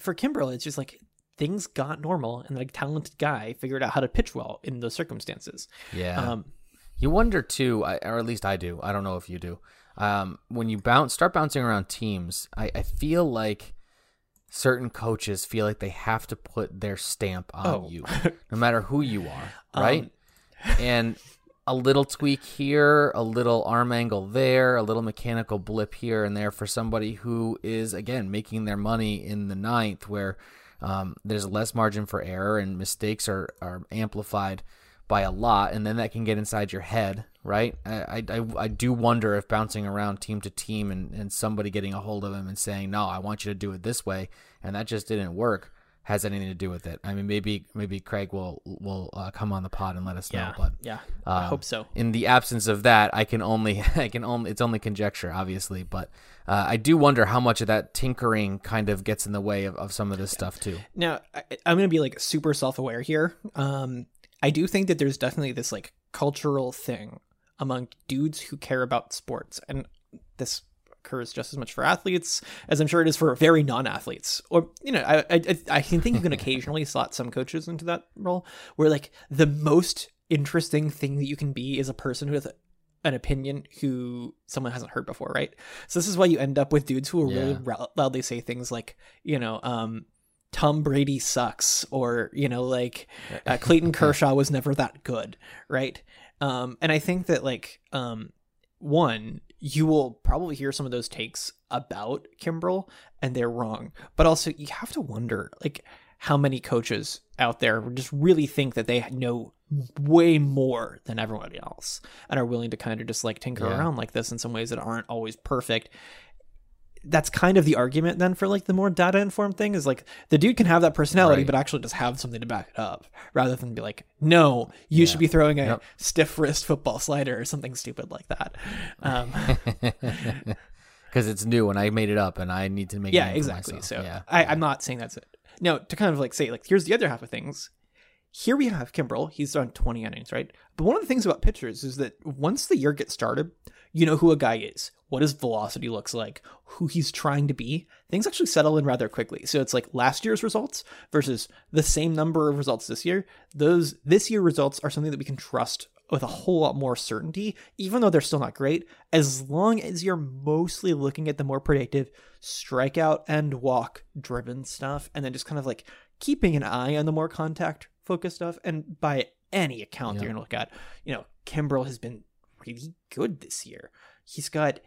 for Kimbrel, it's just like things got normal and like talented guy figured out how to pitch well in those circumstances. Yeah. Um, You wonder too, or at least I do. I don't know if you do. Um, when you bounce, start bouncing around teams, I, I feel like certain coaches feel like they have to put their stamp on Oh. you, no matter who you are, right? Um, and a little tweak here, a little arm angle there, a little mechanical blip here and there for somebody who is again making their money in the ninth, where um, there's less margin for error and mistakes are are amplified by a lot, and then that can get inside your head, right? I I, I do wonder if bouncing around team to team and, and somebody getting a hold of him and saying, no, I want you to do it this way, and that just didn't work. Has anything to do with it? I mean, maybe maybe Craig will will uh, come on the pod and let us know. But yeah, I um, hope so. in the absence of that, I can only I can only it's only conjecture, obviously, but uh, I do wonder how much of that tinkering kind of gets in the way of, of some of this stuff too. Now, I, I'm going to be like super self aware here. Um, I do think that there's definitely this like cultural thing among dudes who care about sports, and this occurs just as much for athletes as I'm sure it is for very non-athletes. Or you know, I I, I think you can occasionally slot some coaches into that role where like the most interesting thing that you can be is a person with an opinion who someone hasn't heard before, right? So this is why you end up with dudes who will really Yeah. loudly say things like, you know, um, Tom Brady sucks, or you know, like uh, Clayton Kershaw was never that good, right? Um, and I think that like um, one, you will probably hear some of those takes about Kimbrel, and they're wrong. But also, you have to wonder like how many coaches out there just really think that they know way more than everybody else and are willing to kind of just like tinker Yeah. around like this in some ways that aren't always perfect that's kind of the argument then for like the more data informed thing is like the dude can have that personality Right. but actually just have something to back it up rather than be like no you should be throwing a Yep. stiff wrist football slider or something stupid like that um, Because it's new and I made it up and I need to make yeah it exactly myself. so yeah, I, i'm not saying that's it now to kind of like say like here's the other half of things here we have Kimbrel. He's on 20 innings, right? But one of the things about pitchers is that once the year gets started, you know who a guy is, what his velocity looks like, who he's trying to be. Things actually settle in rather quickly. So it's like last year's results versus the same number of results this year. Those this year results are something that we can trust with a whole lot more certainty, even though they're still not great, as long as you're mostly looking at the more predictive strikeout and walk driven stuff, and then just kind of like keeping an eye on the more contact focused stuff. And by any account Yeah. you're gonna look at, you know, Kimbrel has been really good this year. He's got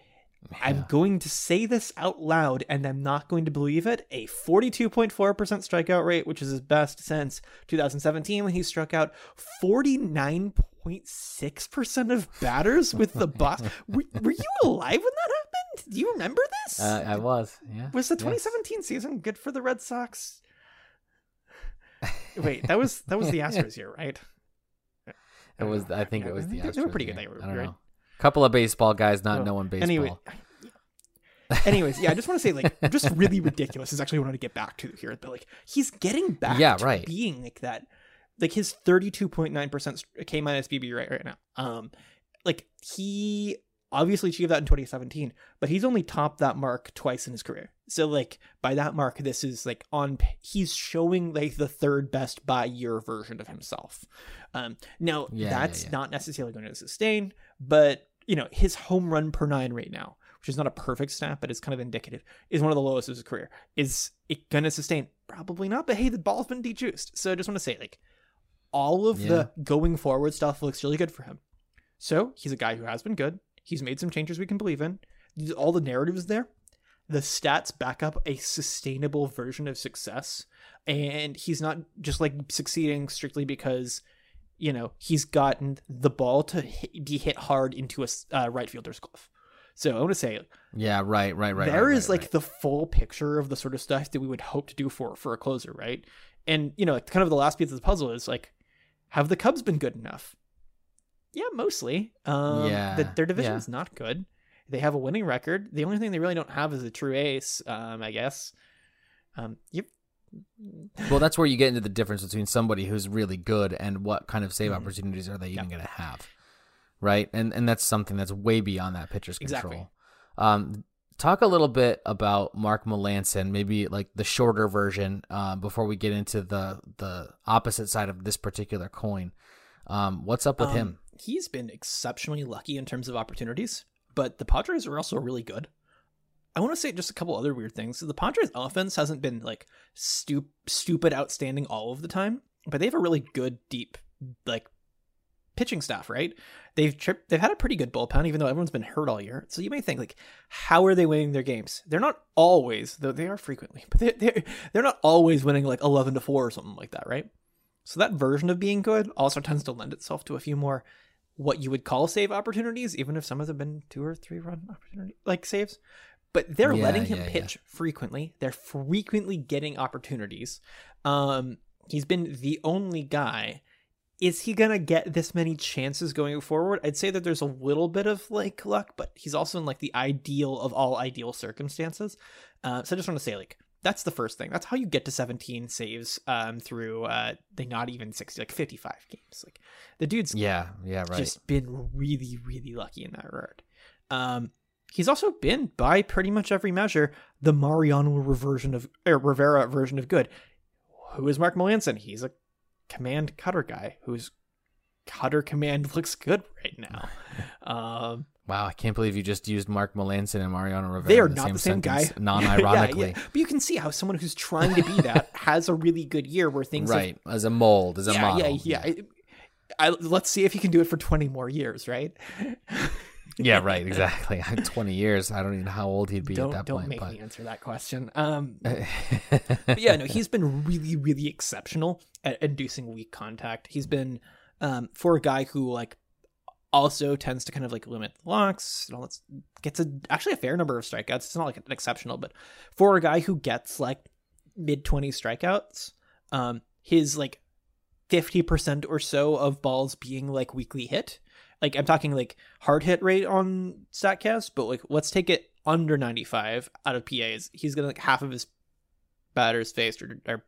I'm going to say this out loud and I'm not going to believe it. A 42.4% strikeout rate, which is his best since 2017 when he struck out 49.6% of batters with the boss. were, were you alive when that happened? Do you remember this? Uh, I was. Yeah. was the Yes. 2017 season good for the Red Sox? Wait, that was that was the Astros year, right? It was. I think it was the. they- they were Astros pretty good that year, I don't right? know. Couple of baseball guys not knowing baseball. Anyway, anyways, yeah, I just want to say like just really ridiculous is actually what I want to get back to here. But like he's getting back Yeah, to right. being like that. Like his 32.9% K minus BB right right now. Um like he obviously achieved that in 2017, but he's only topped that mark twice in his career. So like by that mark this is like on he's showing like the third best by year version of himself. Um now Yeah, yeah, that's yeah. not necessarily going to sustain, but you know, his home run per 9 right now which is not a perfect stat, but it's kind of indicative, is one of the lowest of his career. Is it going to sustain? Probably not. But hey, the ball's been dejuiced. So I just want to say, like, all of the going forward stuff looks really good for him. So he's a guy who has been good. He's made some changes we can believe in. All the narrative is there. The stats back up a sustainable version of success. And he's not just like succeeding strictly because, you know, he's gotten the ball to hit, be hit hard into a uh, right fielder's glove. So I want to say Yeah. Right. Right. Right. there right, is right, like right. the full picture of the sort of stuff that we would hope to do for for a closer, right? And you know, kind of the last piece of the puzzle is like, have the Cubs been good enough? Yeah, mostly. Um, Yeah, the, their division yeah. is not good. They have a winning record. The only thing they really don't have is a true ace. Um, I guess. Um, yep. Well, that's where you get into the difference between somebody who's really good and what kind of save Mhm. opportunities are they even Yeah. going to have, right? And and that's something that's way beyond that pitcher's control. Exactly. Um, talk a little bit about Mark Melancon, maybe like the shorter version, uh, before we get into the the opposite side of this particular coin. Um, what's up with Um, him? He's been exceptionally lucky in terms of opportunities, but the Padres are also really good. I want to say just a couple other weird things. The Padres offense hasn't been like stup- stupid outstanding all of the time, but they have a really good deep like pitching staff, right? They've tripped they've had a pretty good bullpen even though everyone's been hurt all year. So you may think like how are they winning their games? They're not always, though they are frequently, but they're they're, they're not always winning like 11 to 4 or something like that, right? So that version of being good also tends to lend itself to a few more what you would call save opportunities, even if some of them have been two or three run opportunity like saves. But they're Yeah, letting him yeah, yeah. pitch frequently. They're frequently getting opportunities. Um, he's been the only guy. Is he gonna get this many chances going forward? I'd say that there's a little bit of like luck, but he's also in like the ideal of all ideal circumstances. Uh, so I just want to say like that's the first thing. That's how you get to 17 saves um, through uh, they not even 60 like 55 games. Like the dude's Yeah, yeah, right. just been really, really lucky in that regard. Um, he's also been, by pretty much every measure, the Mariano version of or Rivera version of good. Who is Mark Melancon? He's a command cutter guy whose cutter command looks good right now. Um, wow, I can't believe you just used Mark Melancon and Mariano Rivera. they are the not same the same guy, sentence, non-ironically. Yeah, yeah. But you can see how someone who's trying to be that has a really good year where things have Right, as a mold, as a yeah, model. Yeah, yeah. I, I, let's see if he can do it for 20 more years, right? Yeah, right, exactly. 20 years. I don't even know how old he'd be don't at that don't point. make but... me answer that question. Um, but yeah, no, he's been really, really exceptional at inducing weak contact. He's been um, for a guy who like also tends to kind of like limit locks and all that. Gets a actually a fair number of strikeouts. It's not like an exceptional, but for a guy who gets like mid 20 strikeouts, um, his like 50% or so of balls being like weakly hit. Like I'm talking like hard hit rate on Statcast, but like let's take it under 95 out of PAs. He's gonna like half of his batters faced are, are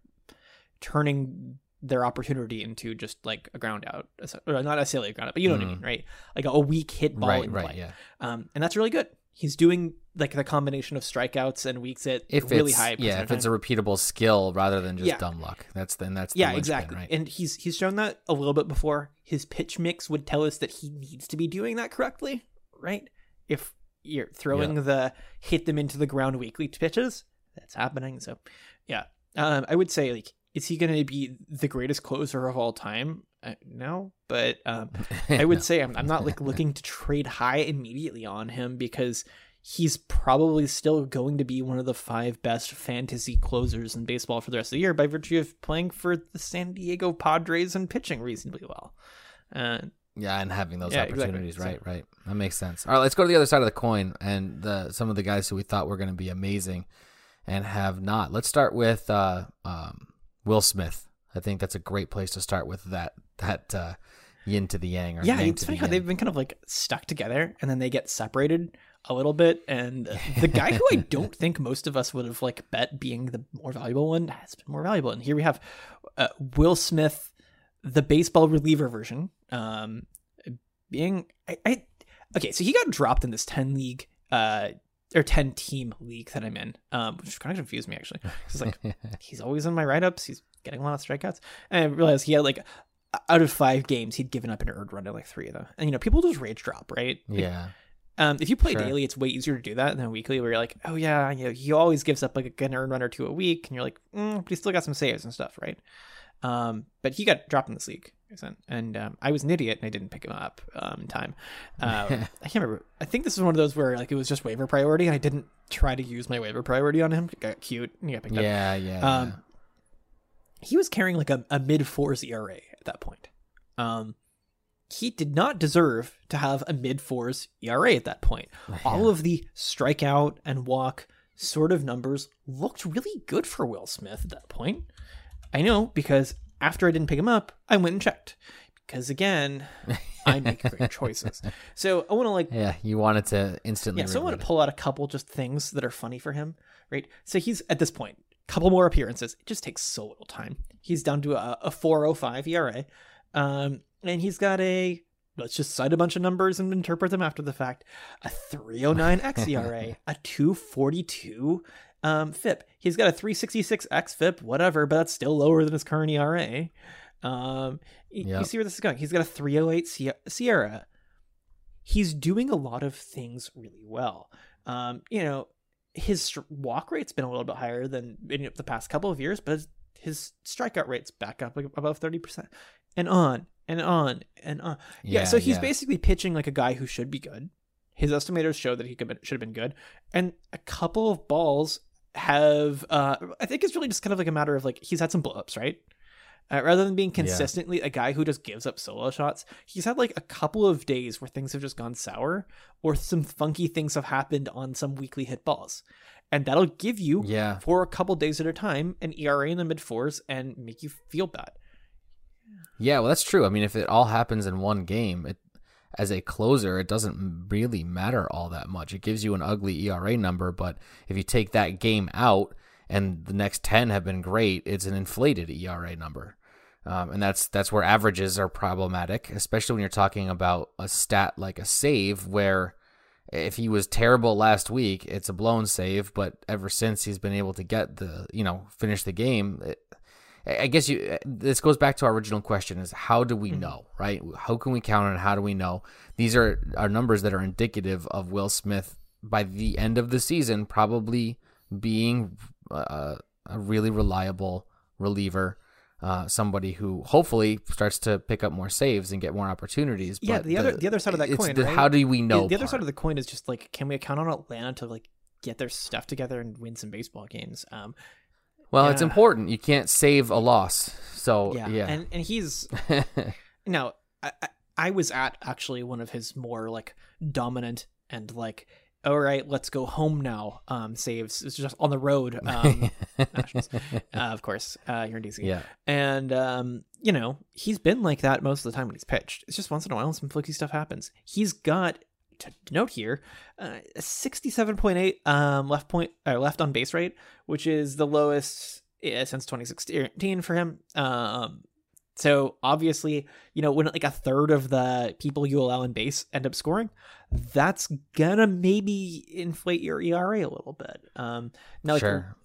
turning their opportunity into just like a ground out, or not necessarily a ground out, but you know what I mean, right? Like a, weak hit ball Mm. right, in right, play. yeah. Um, and that's really good. He's doing like the combination of strikeouts and weeks it If really high. yeah, if it's a repeatable skill rather than just Yeah. dumb luck, that's then that's the yeah, exactly. Right? And he's he's shown that a little bit before. His pitch mix would tell us that he needs to be doing that correctly, right? If you're throwing the hit them into the ground weekly pitches, that's happening. So, yeah, um, I would say like, is he going to be the greatest closer of all time? Uh, no, but um, I would say I'm, I'm not like looking to trade high immediately on him because he's probably still going to be one of the five best fantasy closers in baseball for the rest of the year by virtue of playing for the San Diego Padres and pitching reasonably well. Uh, Yeah, and having those Yeah, exactly. opportunities, So- right, right. That makes sense. All right, let's go to the other side of the coin and the, some of the guys who we thought were going to be amazing and have not. Let's start with uh, um, Will Smith. I think that's a great place to start with that that uh, yin to the yang. Or yeah, yang it's funny how they've been kind of like stuck together and then they get separated a little bit. And the guy who I don't think most of us would have like bet being the more valuable one has been more valuable. And here we have uh, Will Smith, the baseball reliever version, um, being I, I okay. So he got dropped in this ten league. Uh, or 10 team league that I'm in, um, which kind of confused me actually. It's like, he's always in my write ups. He's getting a lot of strikeouts. And I realized he had like out of five games, he'd given up an earned run in like three of them. And you know, people just rage drop, right? Like, yeah, Um, if you play Sure. daily, it's way easier to do that than weekly, where you're like, oh yeah, you know, he always gives up like an earned run or two a week, and you're like, mm, but he still got some saves and stuff, right? Um, but he got dropped in this league, and um, I was an idiot and I didn't pick him up um, in time. Uh, I can't remember. I think this is one of those where like it was just waiver priority, and I didn't try to use my waiver priority on him. It got cute, and he got picked up. yeah, yeah. Um, he was carrying like a, a mid fours ERA at that point. Um, he did not deserve to have a mid fours ERA at that point. All of the strikeout and walk sort of numbers looked really good for Will Smith at that point. I know because after I didn't pick him up, I went and checked. Because again, I make great choices. So I want to like yeah, yeah, you wanted to instantly. yeah, so I want to pull out a couple just things that are funny for him, right? So he's at this point, couple more appearances. It just takes so little time. He's down to a, a 405 ERA. Um, and he's got a let's just cite a bunch of numbers and interpret them after the fact. A 309 xERA, a 242 um, FIP. He's got a 366 xFIP, whatever, but that's still lower than his current ERA. Um, y- you see where this is going. He's got a 308 SIERA. He's doing a lot of things really well. Um, you know, his walk rate's been a little bit higher than in the past couple of years, but his, strikeout rate's back up like above 30%. And on and on and on. Yeah, Yeah, so he's yeah. basically pitching like a guy who should be good. His estimators show that he could should have been good, and a couple of balls have. Uh, I think it's really just kind of like a matter of like he's had some blowups, right? Uh, rather than being consistently a guy who just gives up solo shots, he's had like a couple of days where things have just gone sour, or some funky things have happened on some weakly hit balls, and that'll give you Yeah, for a couple days at a time an ERA in the mid fours and make you feel bad. Yeah, well, that's true. I mean, if it all happens in one game, it, as a closer, it doesn't really matter all that much. It gives you an ugly ERA number, but if you take that game out and the next ten have been great, it's an inflated ERA number, um, and that's that's where averages are problematic, especially when you're talking about a stat like a save, where if he was terrible last week, it's a blown save, but ever since he's been able to get the you know finish the game. It, I I guess you. Eh, this goes back to our original question: is how do we mm-hmm. know, right? How can we count on? How do we know? These are are numbers that are indicative of Will Smith by the end of the season probably being uh, a really reliable reliever, uh, somebody who hopefully starts to pick up more saves and get more opportunities. Yeah, but the other the other side of that coin. the right? how do we know? The, the other side of the coin is just like, can we count on Atlanta to like get their stuff together and win some baseball games? Um, well, it's important. You can't save a loss. So yeah, yeah, and and he's now I I was at actually one of his more like dominant and like all right let's go home now um saves it's just on the road um uh, of course uh here in dc yeah. and um you know he's been like that most of the time when he's pitched. It's just once in a while some fluky stuff happens. He's got to note here uh, a 67.8 um left point uh, left on base rate which is the lowest uh, since 2016 for him. Um So obviously, you know, when like a third of the people you allow in base end up scoring, that's gonna maybe inflate your ERA a little bit. Um, now, like, sure.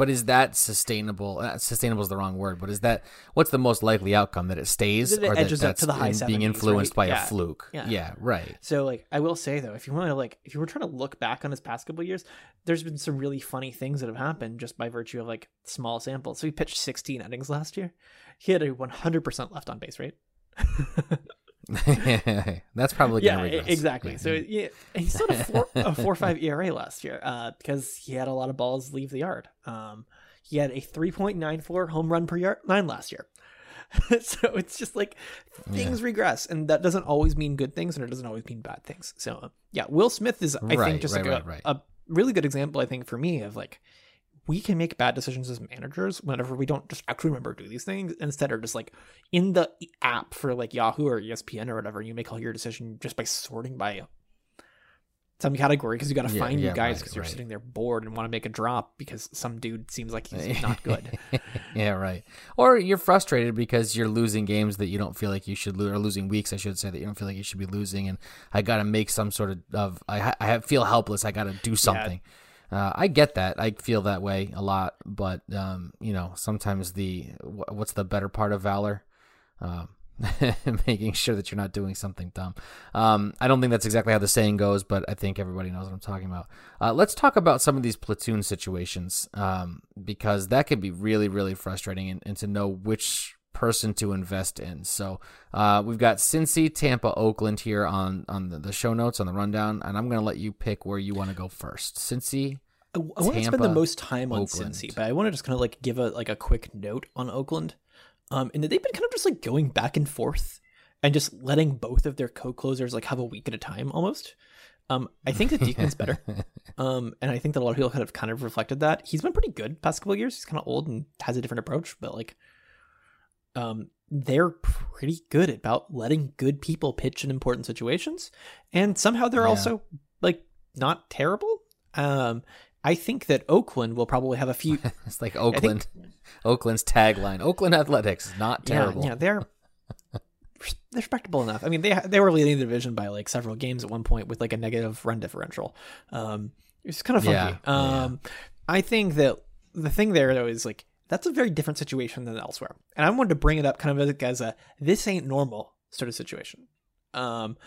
But is that sustainable? Uh, sustainable is the wrong word. But is that what's the most likely outcome that it stays That it or that up to the high in being influenced right? by Yeah. a fluke? Yeah. right. So like I will say though, if you want to like if you were trying to look back on his past couple years, there's been some really funny things that have happened just by virtue of like small samples. So he pitched 16 innings last year. He had a 100% left on base rate. that's probably yeah, gonna regress. exactly. Yeah. So yeah, he had a four a four five ERA last year uh, because he had a lot of balls leave the yard. Um, he had a 3.94 home run per yard nine last year. so it's just like things regress, and that doesn't always mean good things, and it doesn't always mean bad things. So uh, yeah, Will Smith is I Right, think just right, like a, right, right. a really good example. I think for me of like we can make bad decisions as managers whenever we don't just actually remember to do these things instead are just like in the app for like Yahoo or ESPN or whatever you make all your decision just by sorting by some category because you got to Yeah, find yeah, you guys right, because you're right. sitting there bored and want to make a drop because some dude seems like he's not good. yeah, right. Or you're frustrated because you're losing games that you don't feel like you should lose, or losing weeks, I should say, that you don't feel like you should be losing. And I got to make some sort of, of I, I feel helpless. I got to do something. Uh, I get that. I feel that way a lot. But, um, you know, sometimes the, what's the better part of valor? Um, making sure that you're not doing something dumb. Um, I don't think that's exactly how the saying goes, but I think everybody knows what I'm talking about. Uh, let's talk about some of these platoon situations um, because that can be really, really frustrating and, and to know which person to invest in. So uh, we've got Cincy, Tampa, Oakland here on on the, the show notes on the rundown, and I'm going to let you pick where you want to go first. Cincy. I, want to spend the most time on Oakland. Cincy, but I want to just kind of like give a like a quick note on Oakland. Um, and that they've been kind of just like going back and forth and just letting both of their co-closers like have a week at a time almost. Um, I think that Diekman's better. Um, and I think that a lot of people kind of kind of reflected that he's been pretty good past couple of years. He's kind of old and has a different approach, but like, um, they're pretty good about letting good people pitch in important situations, and somehow they're Yeah. also like not terrible. Um, I think that Oakland will probably have a few. It's like Oakland. Oakland's tagline: Oakland Athletics, not terrible. Yeah, yeah, they're they're respectable enough. I mean, they they were leading the division by like several games at one point with like a negative run differential. Um, it's kind of funky. Yeah, yeah. um, I think that the thing there though is like that's a very different situation than elsewhere, and I wanted to bring it up kind of as, as a this ain't normal sort of situation. Um,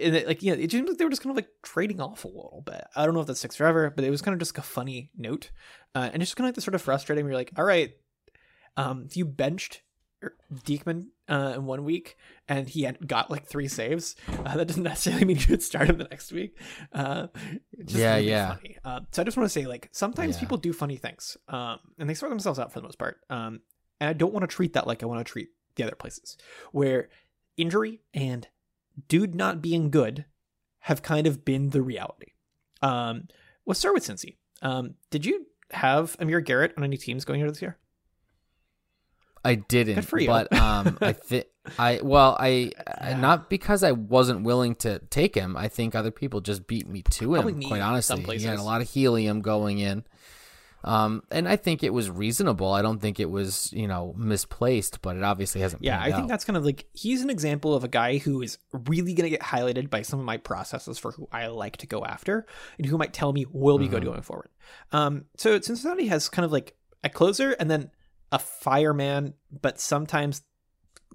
and it, like you know, it seems like they were just kind of like trading off a little bit. I don't know if that sticks forever, but it was kind of just a funny note, uh, and it's just kind of like the sort of frustrating. Where you're like, all right, um, if you benched Diekman uh, in one week and he had got like three saves, uh, that doesn't necessarily mean you should start him the next week. Uh, just Yeah, really yeah. Funny. Uh, so I just want to say, like, sometimes Yeah. people do funny things, um, and they sort themselves out for the most part. Um, and I don't want to treat that like I want to treat the other places where injury and dude not being good have kind of been the reality. Um, let's start with Cincy. Um, did you have Amir Garrett on any teams going into this year? I didn't. Good for you. But um, I think I well, I I- not because I wasn't willing to take him. I think other people just beat me to him. Quite honestly, he had a lot of helium going in. Um, and I think it was reasonable. I don't think it was you know misplaced, but it obviously hasn't. Yeah, I think out. that's kind of like he's an example of a guy who is really going to get highlighted by some of my processes for who I like to go after and who might tell me will be good Mhm. going forward. Um, so Cincinnati has kind of like a closer and then a fireman, but sometimes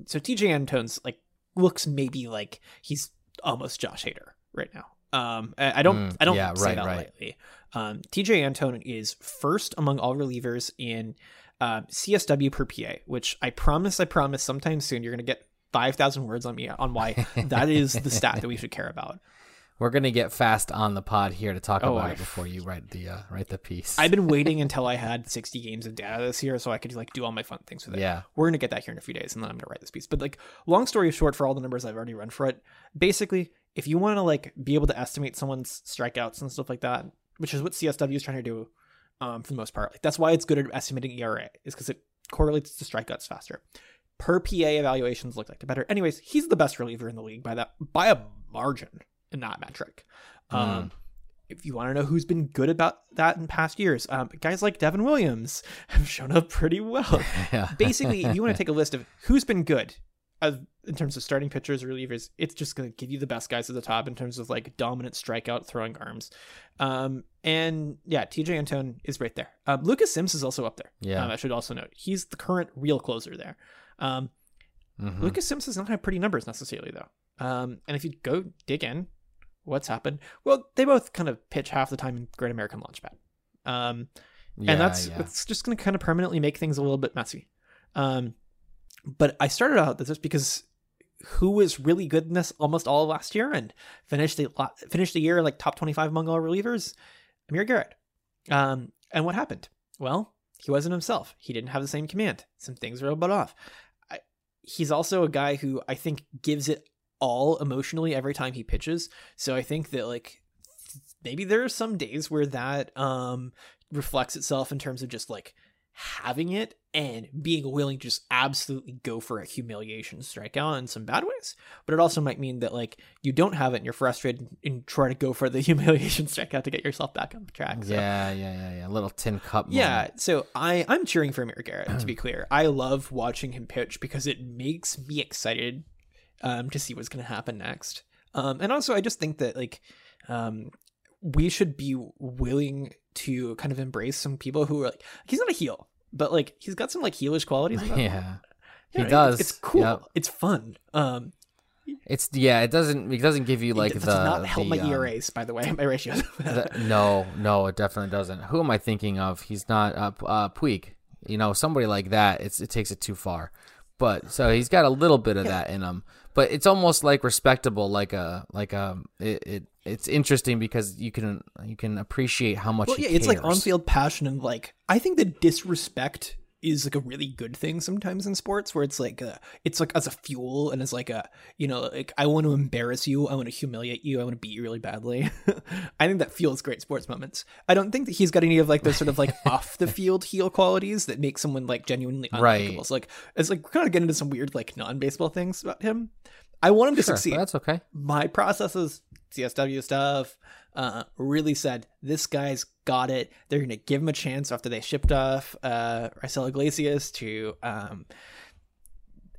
so Tejay Antone's like looks maybe like he's almost Josh Hader right now. Um, I I don't, Mm, I don't yeah, say right, that right. lightly. Um, Tejay Antone is first among all relievers in uh, CSW per PA, which I promise, I promise, sometime soon you're gonna get five thousand words on me on why that is the stat that we should care about. We're gonna get fast on the pod here to talk Oh, about I- it before you write the uh, write the piece. I've been waiting until I had sixty games of data this year so I could like do all my fun things with it. yeah. We're gonna get that here in a few days, and then I'm gonna write this piece. But like, long story short, for all the numbers I've already run for it, basically, if you want to like be able to estimate someone's strikeouts and stuff like that, which is what CSW is trying to do, um, for the most part, like that's why it's good at estimating ERA, is because it correlates to strikeouts faster. Per PA evaluations look like they're better. Anyways, he's the best reliever in the league by that by a margin that metric. Um, if you want to know who's been good about that in past years, um, guys like Devin Williams have shown up pretty well. Yeah. Basically, if you want to take a list of who's been good uh, in terms of starting pitchers, relievers, it's just going to give you the best guys at the top in terms of like dominant strikeout throwing arms. Um, and yeah, Tejay Antone is right there. Um, Lucas Sims is also up there. Yeah. Um, I should also note he's the current real closer there. Um, Mhm. Lucas Sims does not have pretty numbers necessarily, though. Um, and if you go dig in, what's happened? Well, they both kind of pitch half the time in Great American Launchpad. Um, Yeah, and that's yeah. it's just going to kind of permanently make things a little bit messy. Um, but I started out this because who was really good in this almost all of last year and finished the finished the year like top twenty five among all relievers, Amir Garrett. Um, and what happened? Well, he wasn't himself. He didn't have the same command. Some things were a bit off. I, he's also a guy who I think gives it all emotionally every time he pitches. So I think that like maybe there are some days where that um reflects itself in terms of just like having it and being willing to just absolutely go for a humiliation strikeout in some bad ways. But it also might mean that like you don't have it and you're frustrated and try to go for the humiliation strikeout to get yourself back on track. So, yeah, yeah, yeah, yeah. A little tin cup. yeah, so I I'm cheering for Amir Garrett to be clear. I love watching him pitch because it makes me excited um to see what's going to happen next. Um and also I just think that like um we should be willing to kind of embrace some people who are like he's not a heel, but like he's got some like heelish qualities. about yeah. You He know, does. It's, it's cool. Yep. It's fun. Um It's yeah. It doesn't. It doesn't give you like it the. does not help the, my um, ERAs, by the way, my ratios. the- no, no, it definitely doesn't. Who am I thinking of? He's not uh, uh Puig. You know, somebody like that. It's it takes it too far. But so he's got a little bit of that in him. But it's almost like respectable, like a like a it. it it's interesting because you can you can appreciate how much. well, yeah, it's like on-field passion and like I think the disrespect is like a really good thing sometimes in sports where it's like uh it's like as a fuel and as like a you know like I want to embarrass you, I want to humiliate you, I want to beat you really badly. I think that fuels great sports moments. I don't think that he's got any of like those sort of like off the field heel qualities that make someone like genuinely Right. unlikable. So like it's like we're kind of getting into some weird like non-baseball things about him. I want him to Sure, succeed that's okay. my processes csw stuff uh really said this guy's got it. They're gonna give him a chance after they shipped off uh Raisel iglesias to um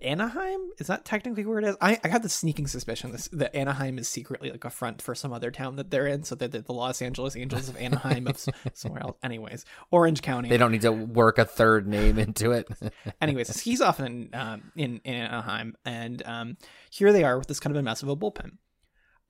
anaheim? Is that technically where it is? I, I have the sneaking suspicion this, that anaheim is secretly like a front for some other town that they're in so that they're the los angeles angels of anaheim of somewhere else. Anyways orange county. They don't need to work a third name into it. anyways he's off in um in, in anaheim and um here they are with this kind of a mess of a bullpen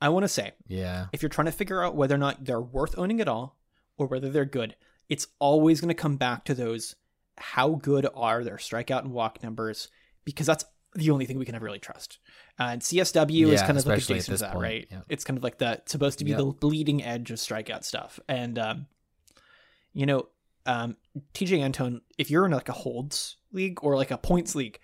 i want to say yeah. if you're trying to figure out whether or not they're worth owning at all or whether they're good, it's always going to come back to those how good are their strikeout and walk numbers because that's the only thing we can ever really trust. and CSW is kind of like adjacent to that, point, right? yeah. It's kind of like the supposed to be Yep. the bleeding edge of strikeout stuff. And um, you know, um, Tejay Antone, if you're in like a holds league or like a points league,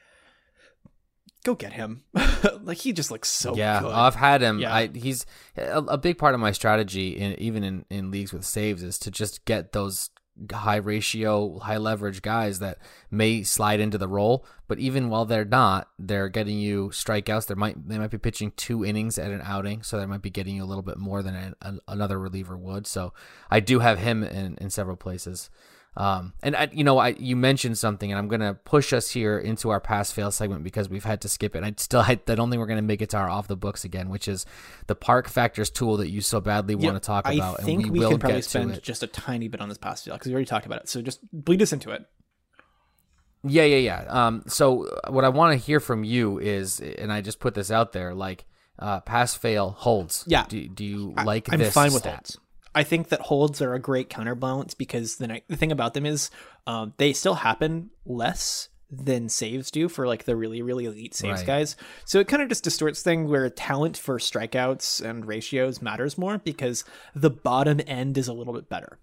go get him. like he just looks so yeah, good. I've had him. Yeah. I he's a, a big part of my strategy, in, even in in leagues with saves, is to just get those high ratio, high leverage guys that may slide into the role, but even while they're not, they're getting you strikeouts. They might they might be pitching two innings at an outing, so they might be getting you a little bit more than an, an, another reliever would. So I do have him in in several places. Um, and I, you know, I you mentioned something, and I'm gonna push us here into our pass fail segment because we've had to skip it. I still, I, I don't think we're gonna make it to our off the books again, which is the park factors tool that you so badly Yeah, want to talk about, I think and we, we, will can probably spend just a tiny bit on this past fail because we already talked about it. So just bleed us into it. Yeah, yeah, yeah. Um, so uh, what I want to hear from you is, and I just put this out there, like uh, pass fail holds. Yeah. Do, do you I- like I'm this fine with stat? I think that holds are a great counterbalance because the the thing about them is um, they still happen less than saves do for like the really really elite saves Right. guys. So it kind of just distorts thing where talent for strikeouts and ratios matters more because the bottom end is a little bit better.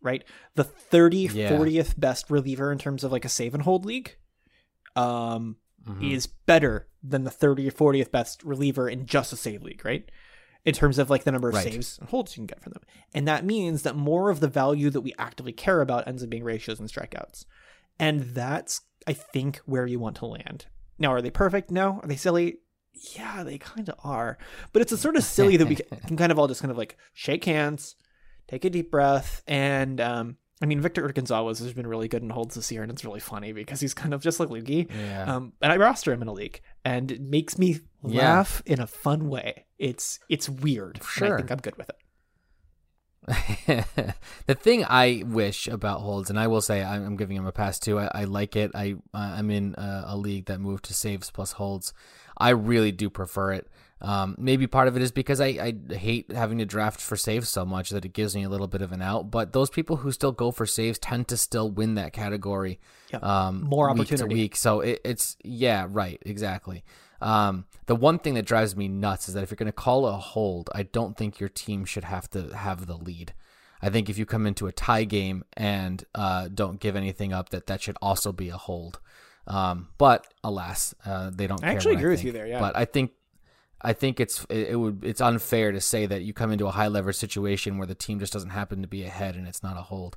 Right? The 30 Yeah. 40th best reliever in terms of like a save and hold league um Mhm. is better than the 30 or 40th best reliever in just a save league, right? In terms of like the number of Right. saves and holds you can get from them. And that means that more of the value that we actively care about ends up being ratios and strikeouts. And that's, I think, where you want to land. Now, are they perfect? No. Are they silly? Yeah, they kind of are. But it's a sort of silly that we can kind of all just kind of like shake hands, take a deep breath, and um, I mean, Victor Gonzalez has been really good in holds this year, and it's really funny because he's kind of just like Lukey. Yeah. Um, and I roster him in a league, and it makes me Yeah. laugh in a fun way. It's it's weird. Sure. I think I'm good with it. the thing I wish about holds, and I will say I'm, I'm giving him a pass too. I, I like it. I uh, I'm in a, a league that moved to saves plus holds. I really do prefer it. Um, maybe part of it is because I, I hate having to draft for saves so much that it gives me a little bit of an out. But those people who still go for saves tend to still win that category. Yep. Um, More week to week. So it, it's yeah, right, exactly. Um, the one thing that drives me nuts is that if you're going to call a hold, I don't think your team should have to have the lead. I think if you come into a tie game and uh, don't give anything up, that that should also be a hold. Um, but alas, uh, they don't. I actually agree with you there, yeah. But I think, I think it's it, would it's unfair to say that you come into a high leverage situation where the team just doesn't happen to be ahead and it's not a hold.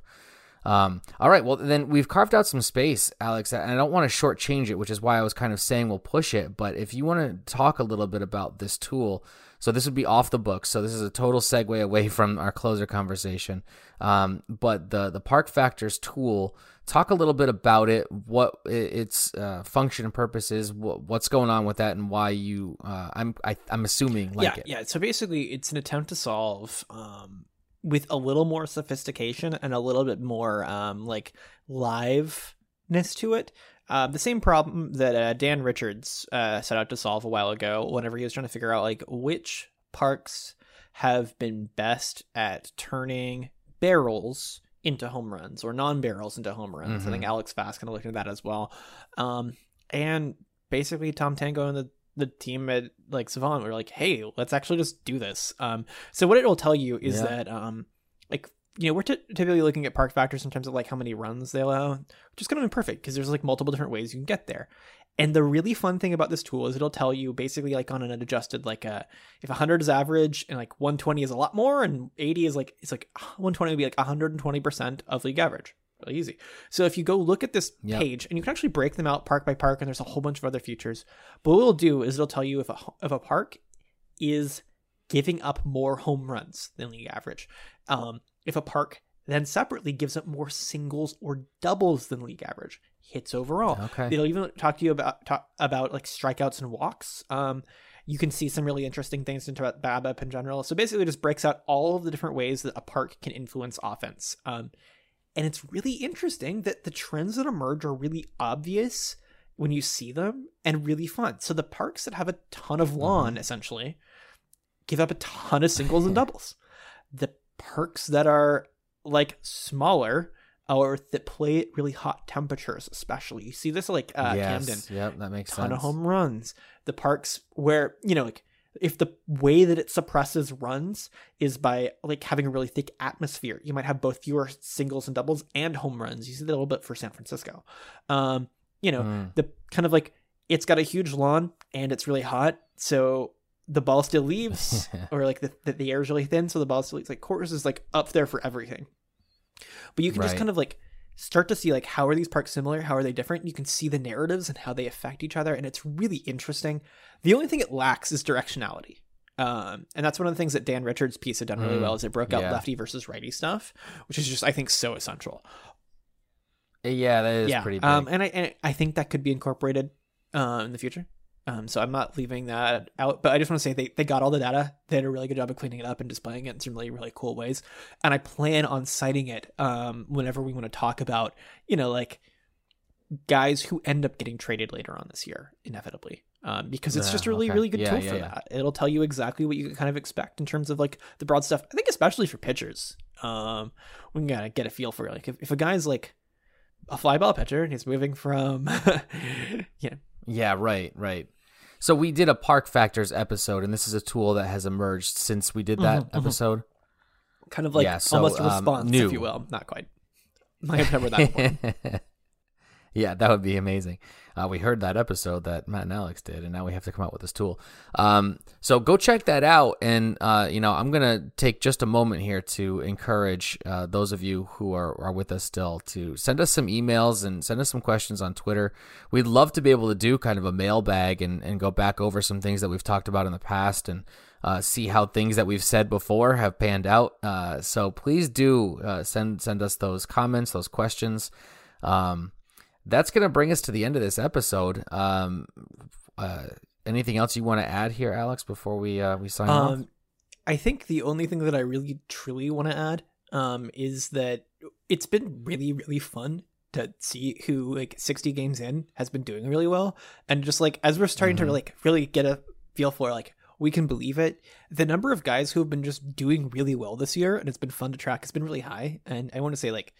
Um, all right, well then we've carved out some space, Alex, and I don't want to shortchange it, which is why I was kind of saying we'll push it. But if you want to talk a little bit about this tool, so this would be off the books. So this is a total segue away from our closer conversation. Um, but the the Park Factors tool, talk a little bit about it, what its uh, function and purpose is, what, what's going on with that, and why you. Uh, I'm I, I'm assuming like yeah, it. yeah. So basically, it's an attempt to solve um, with a little more sophistication and a little bit more um, like liveness to it. Uh, the same problem that uh, Dan Richards uh, set out to solve a while ago, whenever he was trying to figure out like which parks have been best at turning barrels into home runs or non-barrels into home runs. I think Alex Fast kind of looked at that as well. Um, and basically, Tom Tango and the the team at like Savant were like, "Hey, let's actually just do this." Um, so what it will tell you is Yeah. that um, like you know, we're ty- typically looking at park factors in terms of like how many runs they allow, which is kind of imperfect because there's like multiple different ways you can get there. And the really fun thing about this tool is it'll tell you basically like on an adjusted like uh if 100 is average and like 120 is a lot more and 80 is like it's like 120 would be like 120% of league average. Really easy. So if you go look at this Yep. page and you can actually break them out park by park and there's a whole bunch of other features. But what it'll do is it'll tell you if a if a park is giving up more home runs than league average. Um, if a park then separately gives up more singles or doubles than league average hits overall. Okay. It'll even talk to you about talk about like strikeouts and walks. Um, you can see some really interesting things into about BABIP in general. So basically, it just breaks out all of the different ways that a park can influence offense. Um, and it's really interesting that the trends that emerge are really obvious when you see them and really fun. So the parks that have a ton of lawn essentially give up a ton of singles and doubles. The parks that are like smaller or that play at really hot temperatures, especially you see this like uh, yes. Camden, Yep, that makes ton sense. of home runs. The parks where you know like if the way that it suppresses runs is by like having a really thick atmosphere, you might have both fewer singles and doubles and home runs. You see that a little bit for San Francisco. Um, you know, Mm. the kind of like it's got a huge lawn and it's really hot, so the ball still leaves, or like the, the the air is really thin, so the ball still leaves. Like course is like up there for everything, but you can just kind of like start to see like how are these parks similar, how are they different. You can see the narratives and how they affect each other, and it's really interesting. The only thing it lacks is directionality. Um, and that's one of the things that Dan Richards' piece had done really Mm, well is it broke out yeah. lefty versus righty stuff, which is just I think so essential. Yeah, that is yeah, pretty big. um, and I and I think that could be incorporated uh, in the future. Um, so I'm not leaving that out, but I just want to say they, they got all the data. They did a really good job of cleaning it up and displaying it in some really really cool ways, and I plan on citing it um, whenever we want to talk about you know like guys who end up getting traded later on this year inevitably um, because it's Yeah, just a really okay. really good Yeah, tool yeah, for yeah. that. It'll tell you exactly what you can kind of expect in terms of like the broad stuff. I think especially for pitchers, um, we can kind of get a feel for like if, if a guy's like a fly ball pitcher and he's moving from you know Yeah, right, right. So we did a Park Factors episode, and this is a tool that has emerged since we did that Mhm, mhm. episode. kind of like Yeah, so, almost a um, response new. if you will not quite my never that. yeah, that would be amazing. Uh, we heard that episode that Matt and Alex did, and now we have to come out with this tool. Um, so go check that out. And uh, you know, I'm gonna take just a moment here to encourage uh, those of you who are, are with us still to send us some emails and send us some questions on Twitter. We'd love to be able to do kind of a mailbag and, and go back over some things that we've talked about in the past and uh, see how things that we've said before have panned out. Uh, so please do uh, send send us those comments, those questions. Um, that's gonna bring us to the end of this episode. Um, uh, anything else you want to add here, Alex, before we uh, we sign off? Um, I think the only thing that I really truly want to add um, is that it's been really really fun to see who like 60 games in has been doing really well and just like as we're starting Mhm. to like really get a feel for like we can believe it the number of guys who have been just doing really well this year and it's been fun to track has been really high and i want to say like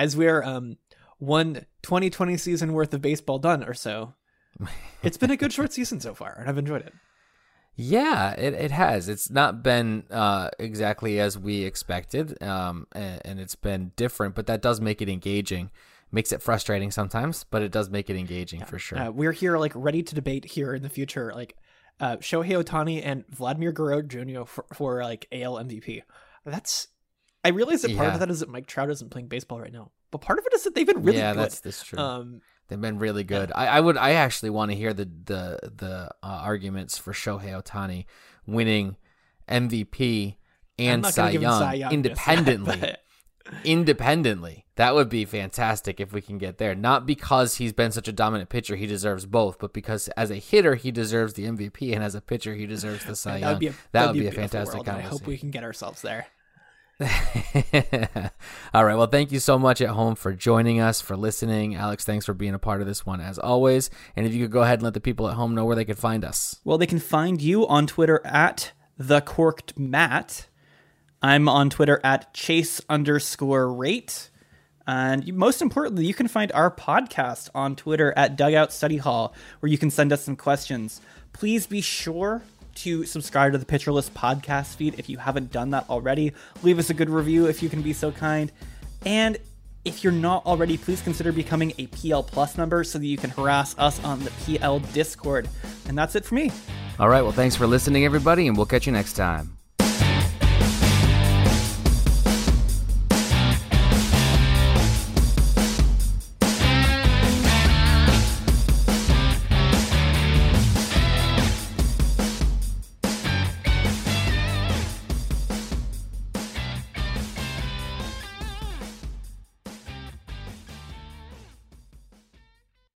as we're um one 2020 season worth of baseball done or so it's been a good short season so far and i've enjoyed it Yeah, it, it has. It's not been uh, exactly as we expected, um, and, and it's been different, but that does make it engaging. Makes it frustrating sometimes, but it does make it engaging for sure. Uh, we're here, like, ready to debate here in the future, like, uh, Shohei Ohtani and Vladimir Guerrero Jr. for, for like AL MVP. That's. I realize that part Yeah. of that is that Mike Trout isn't playing baseball right now, but part of it is that they've been really yeah, good. that's that's true. Um, They've been really good. I, I would. I actually want to hear the the the uh, arguments for Shohei Ohtani winning MVP and Cy gonna give him Young, Cy Young independently. but- independently. That would be fantastic if we can get there. Not because he's been such a dominant pitcher, he deserves both, but because as a hitter he deserves the MVP, and as a pitcher he deserves the Cy that Young. would be a, that would be a fantastic world, I hope we can get ourselves there. All right. Well, thank you so much at home for joining us, for listening. Alex, thanks for being a part of this one as always. And if you could go ahead and let the people at home know where they could find us. Well, they can find you on Twitter at the corked Matt. I'm on Twitter at chase underscore rate. And most importantly, you can find our podcast on Twitter at Dugout Study Hall, where you can send us some questions. Please be sure to subscribe to the Pitcher List podcast feed if you haven't done that already. Leave us a good review if you can be so kind. And if you're not already, please consider becoming a PL Plus member so that you can harass us on the PL Discord. And that's it for me. All right. Well, thanks for listening, everybody, and we'll catch you next time.